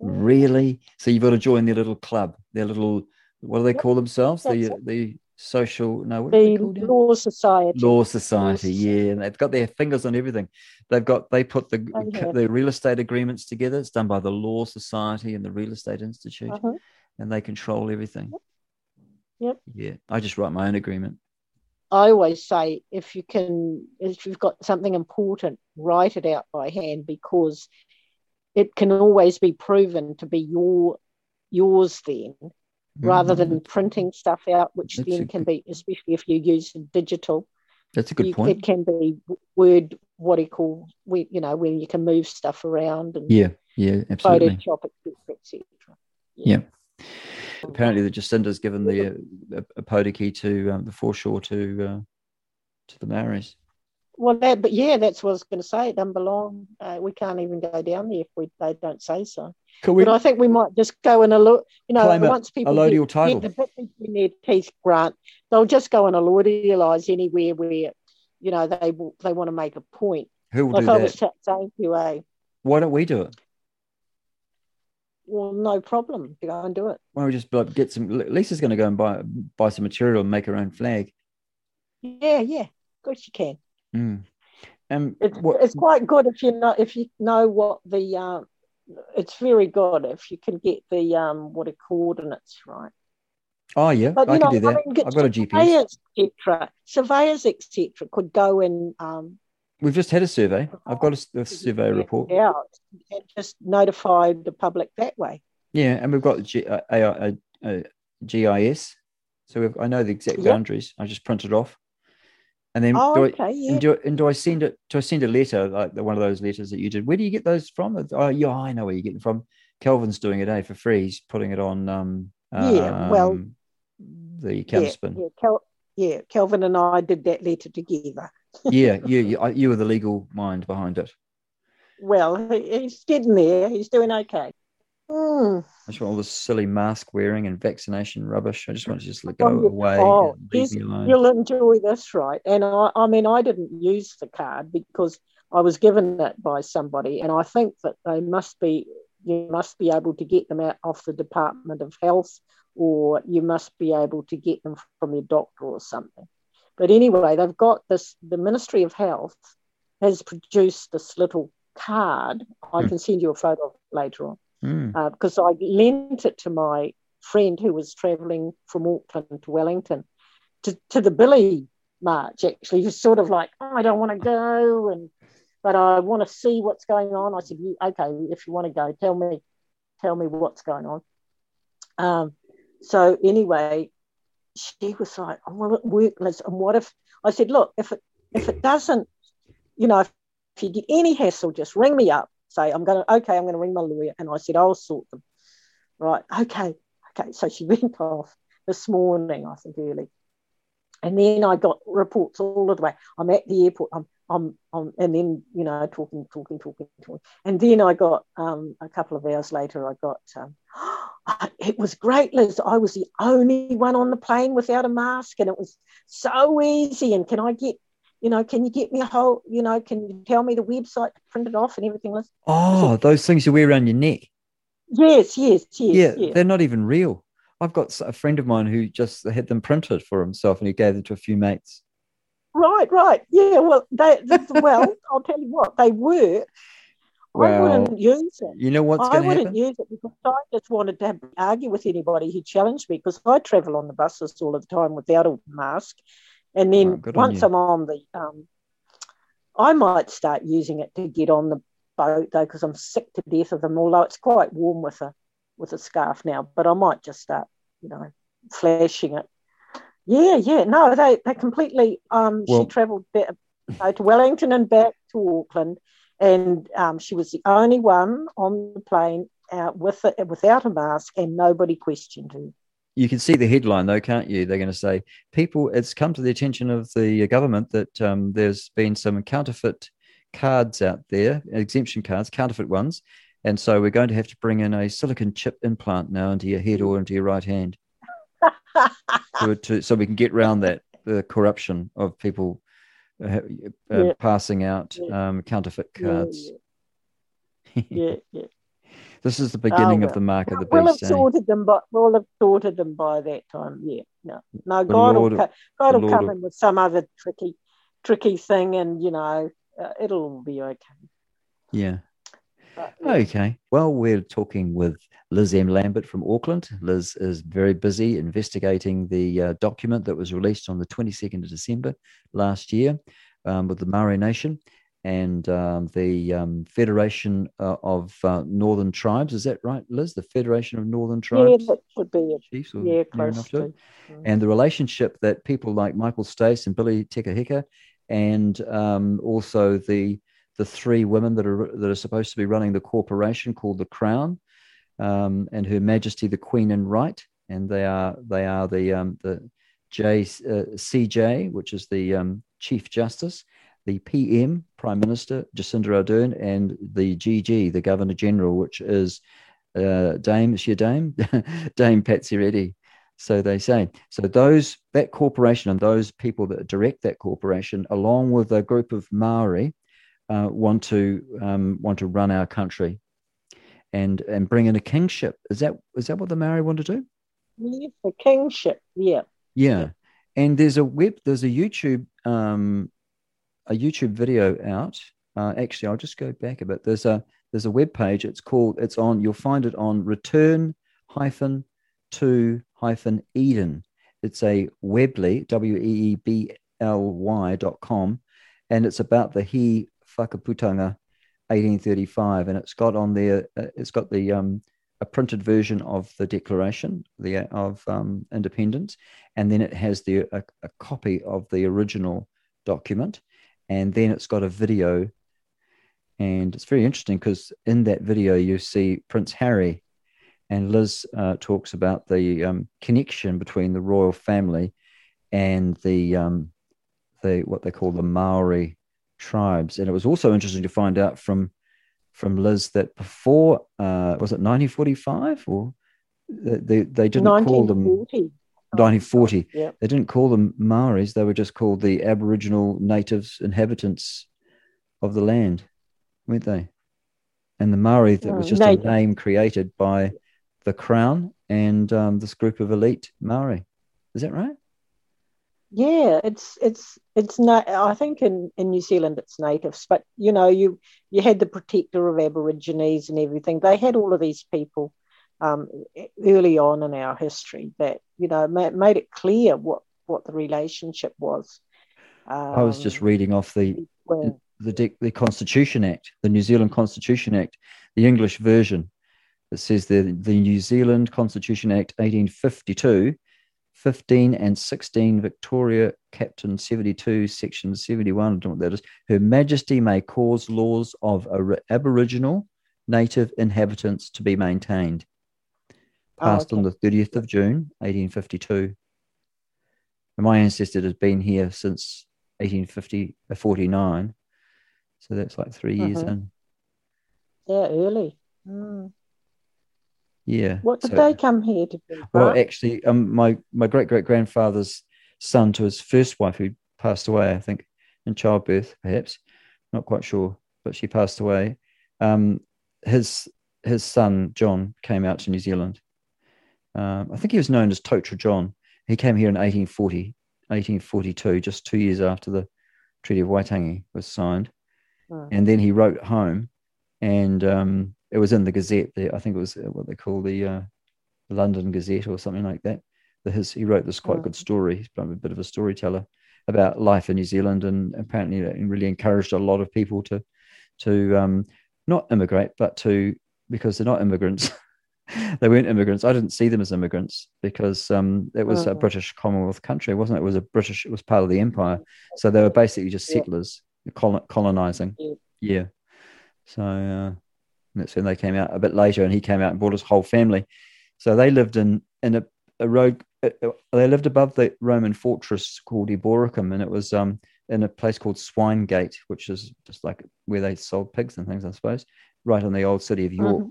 Really? So you've got to join their little club, their little, what do they call themselves? The That's the social, no, what are they the called? now? Law Society. Law Society, yeah, and they've got their fingers on everything. They've got they put the the real estate agreements together. It's done by the Law Society and the Real Estate Institute, Uh-huh. and they control everything. Yep. Yeah, I just write my own agreement. I always say if you can, if you've got something important, write it out by hand because it can always be proven to be your yours then, mm-hmm. rather than printing stuff out, which. That's then can be, especially if you use digital. That's a good you- point. It can be word, what do you call, we, you know, when you can move stuff around and Yeah, yeah, absolutely. Photoshop, etc., etc. Yeah. Apparently, the Jacinda's given the uh, a, a key to um, the foreshore to uh, to the Maoris. Well, that, but yeah, that's what I was going to say. It doesn't belong. Uh, we can't even go down there if we they don't say so. We But I think we might just go and a look. You know, once people get, title. get the bit between their teeth, Grant, they'll just go and allodialise anywhere where you know they they want to make a point. Who will like do I that? was saying to you, eh? Why don't we do it? Well, no problem. Go and do it. Why don't we just like, get some? Lisa's going to go and buy buy some material and make her own flag. Yeah, yeah. Of course you can. Mm. Um, It's, what- it's quite good if you know if you know what the uh, it's very good if you can get the um what are coordinates right. oh yeah, But I you can know, do that. I mean, I've got a GPS. surveyors, etc. Surveyors, etc. could go and um We've just had a survey. I've got a survey report. out and just notify the public that way. Yeah, and we've got G, uh, AI, uh, uh, GIS, so we've, I know the exact Yep. boundaries. I just print it off, and then Oh, do I, okay, yeah. and do, and do I send it? Do I send a letter like the, one of those letters that you did? Where do you get those from? Oh, yeah, I know where you get them from. Kelvin's doing it, eh, for free. He's putting it on. Um, Yeah, well, um, the Yeah, yeah, Kel, yeah, Kelvin and I did that letter together. Yeah, you, you, you were the legal mind behind it. Well, he's getting there. He's doing okay. Hmm. I just want all this silly mask wearing and vaccination rubbish. I just want to just let go Oh, away. Oh, and leave me alone. you'll enjoy this, right? And I, I mean, I didn't use the card because I was given it by somebody, and I think that they must be, you must be able to get them out off the Department of Health, or you must be able to get them from your doctor or something. But anyway, they've got this. The Ministry of Health has produced this little card. I Hmm. can send you a photo of it later on Mm. uh, because I lent it to my friend who was travelling from Auckland to Wellington to, to the Billy March. Actually, he's sort of like, oh, I don't want to go, and but I want to see what's going on. I said, okay, if you want to go, tell me, tell me what's going on. Um, so anyway, she was like, oh, well, it worked. And what if I said, look, if it if it doesn't, you know, if, if you get any hassle, just ring me up. Say, I'm to, okay, I'm to ring my lawyer. And I said, I'll sort them. Right. Okay. Okay. So she went off this morning, I think early. And then I got reports all the way. I'm at the airport. I'm, I'm, I'm and then, you know, talking, talking, talking, talking. And then I got, um, a couple of hours later, I got, um, it was great, Liz. I was the only one on the plane without a mask, and it was so easy. And can I get, you know, can you get me a whole, you know, can you tell me the website to print it off and everything, Liz? Oh, those things you wear around your neck. Yes, yes, yes. yeah, yes. they're not even real. I've got a friend of mine who just had them printed for himself and he gave them to a few mates. Right, right. Yeah, well, they, well, I'll tell you what, they were. I Well, wouldn't use it. You know what's I going to wouldn't happen? use it because I just wanted to have, argue with anybody who challenged me because I travel on the buses all the time without a mask. And then good on once. I'm on the, um, I might start using it to get on the boat though because I'm sick to death of them. Although it's quite warm with a with a scarf now, but I might just start, you know, flashing it. Yeah, yeah. No, they they completely. Um, Well- she travelled uh, to Wellington and back to Auckland, and um, she was the only one on the plane uh, with it, without a mask, and nobody questioned her. you can see the headline though, can't you? They're going to say people. It's come to the attention of the government that um, there's been some counterfeit cards out there, exemption cards, counterfeit ones, and so we're going to have to bring in a silicon chip implant now into your head or into your right hand, to, to, so we can get around that the corruption of people uh, uh, Yeah. passing out Yeah. um, counterfeit cards. Yeah, yeah. This is the beginning Oh, of the mark of the We'll have beast. eh? sorted them, but we'll have sorted them by that time. Yeah, no, no. The God Lord will, co- God will Lord come in with some other tricky, tricky thing, and you know, uh, it'll all be okay. Yeah. Okay. Well, we're talking with Liz M. Lambert from Auckland. Liz is very busy investigating the uh, document that was released on the 22nd of December last year um, with the Maori Nation and um, the um, Federation uh, of uh, Northern Tribes. Is that right, Liz? The Federation of Northern Tribes? Yeah, that should be it. Chiefs Yeah, close enough to. it? and the relationship that people like Michael Stace and Billy Te Kahika and um, also the the three women that are that are supposed to be running the corporation called the Crown um, and Her Majesty the Queen in Right, and they are they are the um, the J uh, CJ, which is the um, Chief Justice, the PM Prime Minister Jacinda Ardern, and the GG, the Governor General, which is uh, Dame, is she a Dame? Dame Patsy Reddy. So they say. So those that corporation and those people that direct that corporation, along with a group of Maori, uh, want to um, want to run our country, and and bring in a kingship. Is that is that what the Maori want to do? Yeah, for kingship. Yeah. Yeah. And there's a web, there's a YouTube, um, a YouTube video out. Uh, actually, I'll just go back a bit. There's a there's a web page. It's called. It's on. You'll find it on return hyphen to hyphen Eden. It's a Weebly W E E B L Y dot com, and it's about the He Whakaputanga 1835, and it's got on there. uh, It's got the um, a printed version of the Declaration the of um, Independence, and then it has the a, a copy of the original document, and then it's got a video, and it's very interesting because in that video you see Prince Harry, and Liz uh, talks about the um, connection between the royal family and the um, the what they call the Maori tribes, and it was also interesting to find out from from Liz that before uh, was it 1945 or they they, didn't call them 1940. 1940 Yeah. they didn't call them Maoris they were just called the Aboriginal natives inhabitants of the land weren't they and the Maori that was Mm, just native. a name created by the crown and um, this group of elite Maori is that right Yeah, it's it's it's not. I think in in New Zealand it's natives, but you know you you had the protector of Aborigines and everything. They had all of these people um, early on in our history that you know ma- made it clear what what the relationship was. Um, I was just reading off the when- the de- the Constitution Act, the New Zealand Constitution Act, the English version. It says the the New Zealand Constitution Act 1852, 15 and 16 Victoria Captain 72, Section 71. I don't know what that is. Her Majesty may cause laws of Aboriginal native inhabitants to be maintained. Oh, Passed okay. on the 30th of June, 1852. And my ancestor has been here since 1850, uh, 49. So that's like 3 years Mhm. in. yeah, early. Mm. Yeah. What did so- they come here to do? Well, actually, um, my my great great grandfather's son to his first wife, who passed away, I think, in childbirth, perhaps, not quite sure, but she passed away. Um, his his son John came out to New Zealand. Um, I think he was known as Totra John. He came here in 1840, 1842, just two years after the Treaty of Waitangi was signed. Mm. And then he wrote home, and um, it was in the Gazette. There, I think it was uh, what they call the uh, London Gazette or something like that. The, his, he wrote this quite Mm. good story. He's a bit of a storyteller about life in New Zealand, and apparently it really encouraged a lot of people to to um, not immigrate, but to because they're not immigrants. they weren't immigrants. I didn't see them as immigrants because um, it was a Mm. British Commonwealth country, wasn't it? It was a British. It was part of the empire, so they were basically just settlers colon- colonizing. Yeah. Yeah. So uh, that's when they came out a bit later, and he came out and brought his whole family. So they lived in in a a road. uh, uh, They lived above the Roman fortress called Eboracum, and it was um, in a place called Swinegate, which is just like where they sold pigs and things, I suppose, right on the old city of York. Mhm.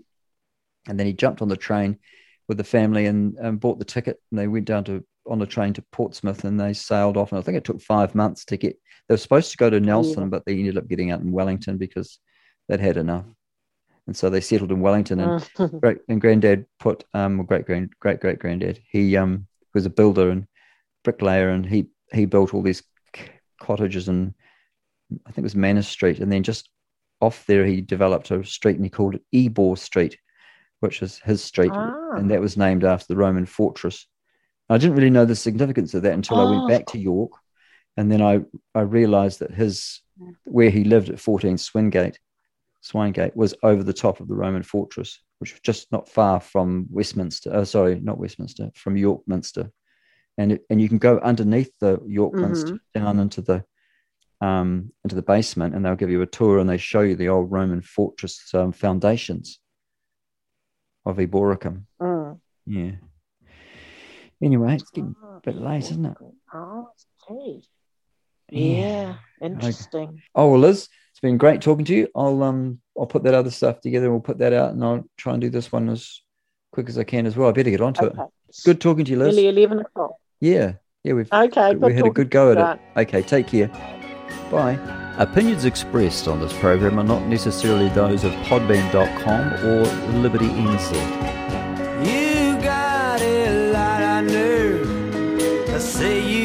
And then he jumped on the train with the family and, and bought the ticket, and they went down to on the train to Portsmouth, and they sailed off. And I think it took five months to get. They were supposed to go to Nelson, Yeah. but they ended up getting out in Wellington because they'd had enough, and so they settled in Wellington. And Mhm. great and granddad put um great grand great great granddad he um was a builder and bricklayer and he he built all these cottages and I think it was Manor Street and then just off there he developed a street and he called it Ebor Street which is his street Ah. and that was named after the Roman fortress I didn't really know the significance of that until I Oh. went back to York and then I I realized that his where he lived at 14 Swinegate Swinegate was over the top of the Roman fortress, which was just not far from Westminster. Oh, sorry, not Westminster, from York Minster, and it, and you can go underneath the York Minster down into the um, into the basement, and they'll give you a tour and they show you the old Roman fortress um, foundations of Eboracum. Mm. Yeah. Anyway, it's getting a bit late, isn't it? Oh, okay. Yeah. Yeah, interesting. Oh well, Liz, it's been great talking to you. I'll um I'll put that other stuff together. And we'll put that out, and I'll try and do this one as quick as I can as well. I better get onto Okay. it. Good talking to you, Liz. Nearly 11 o'clock. Yeah, yeah, we've Okay, we had a good go at Right. it. Okay, take care. Bye. Opinions expressed on this program are not necessarily those of Podbean.com or Liberty NZ. You got a lot of nerve to say you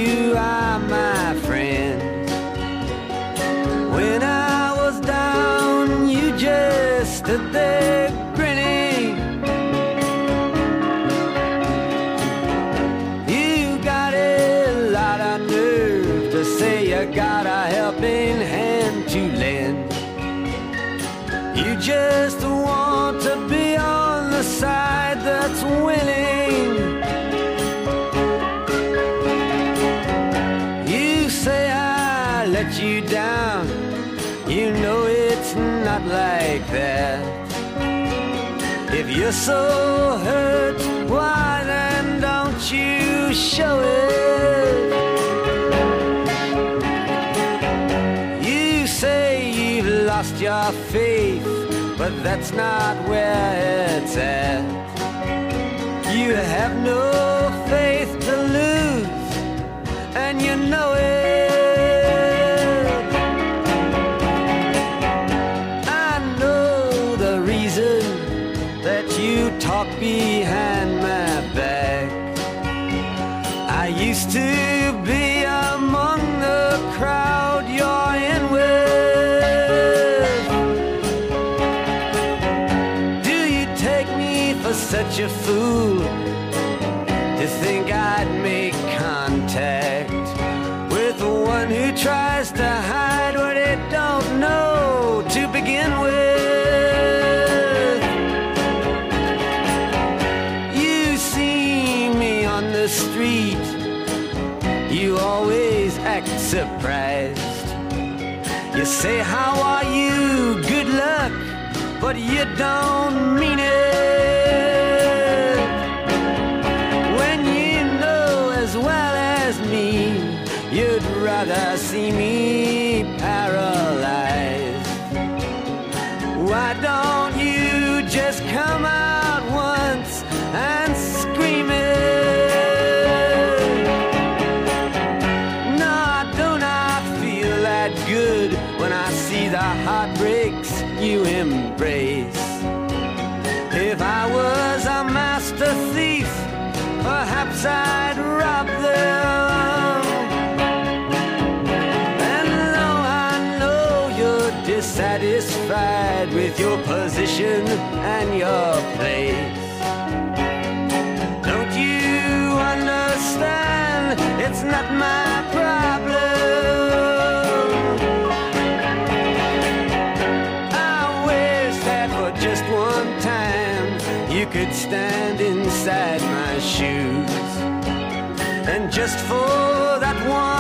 just want to be on the side that's winning. You say I let you down. You know it's not like that. If you're so hurt, why then don't you show it? You say you've lost your faith, but that's not where it's at. You have no faith to lose, and you know it. Say, How are you? Good luck, but you don't mean it. When you know as well as me, you'd rather see me paralyzed. Why don't you just come out once with your position and your place, don't you understand? It's not my problem. I wish that for just one time you could stand inside my shoes. And just for that one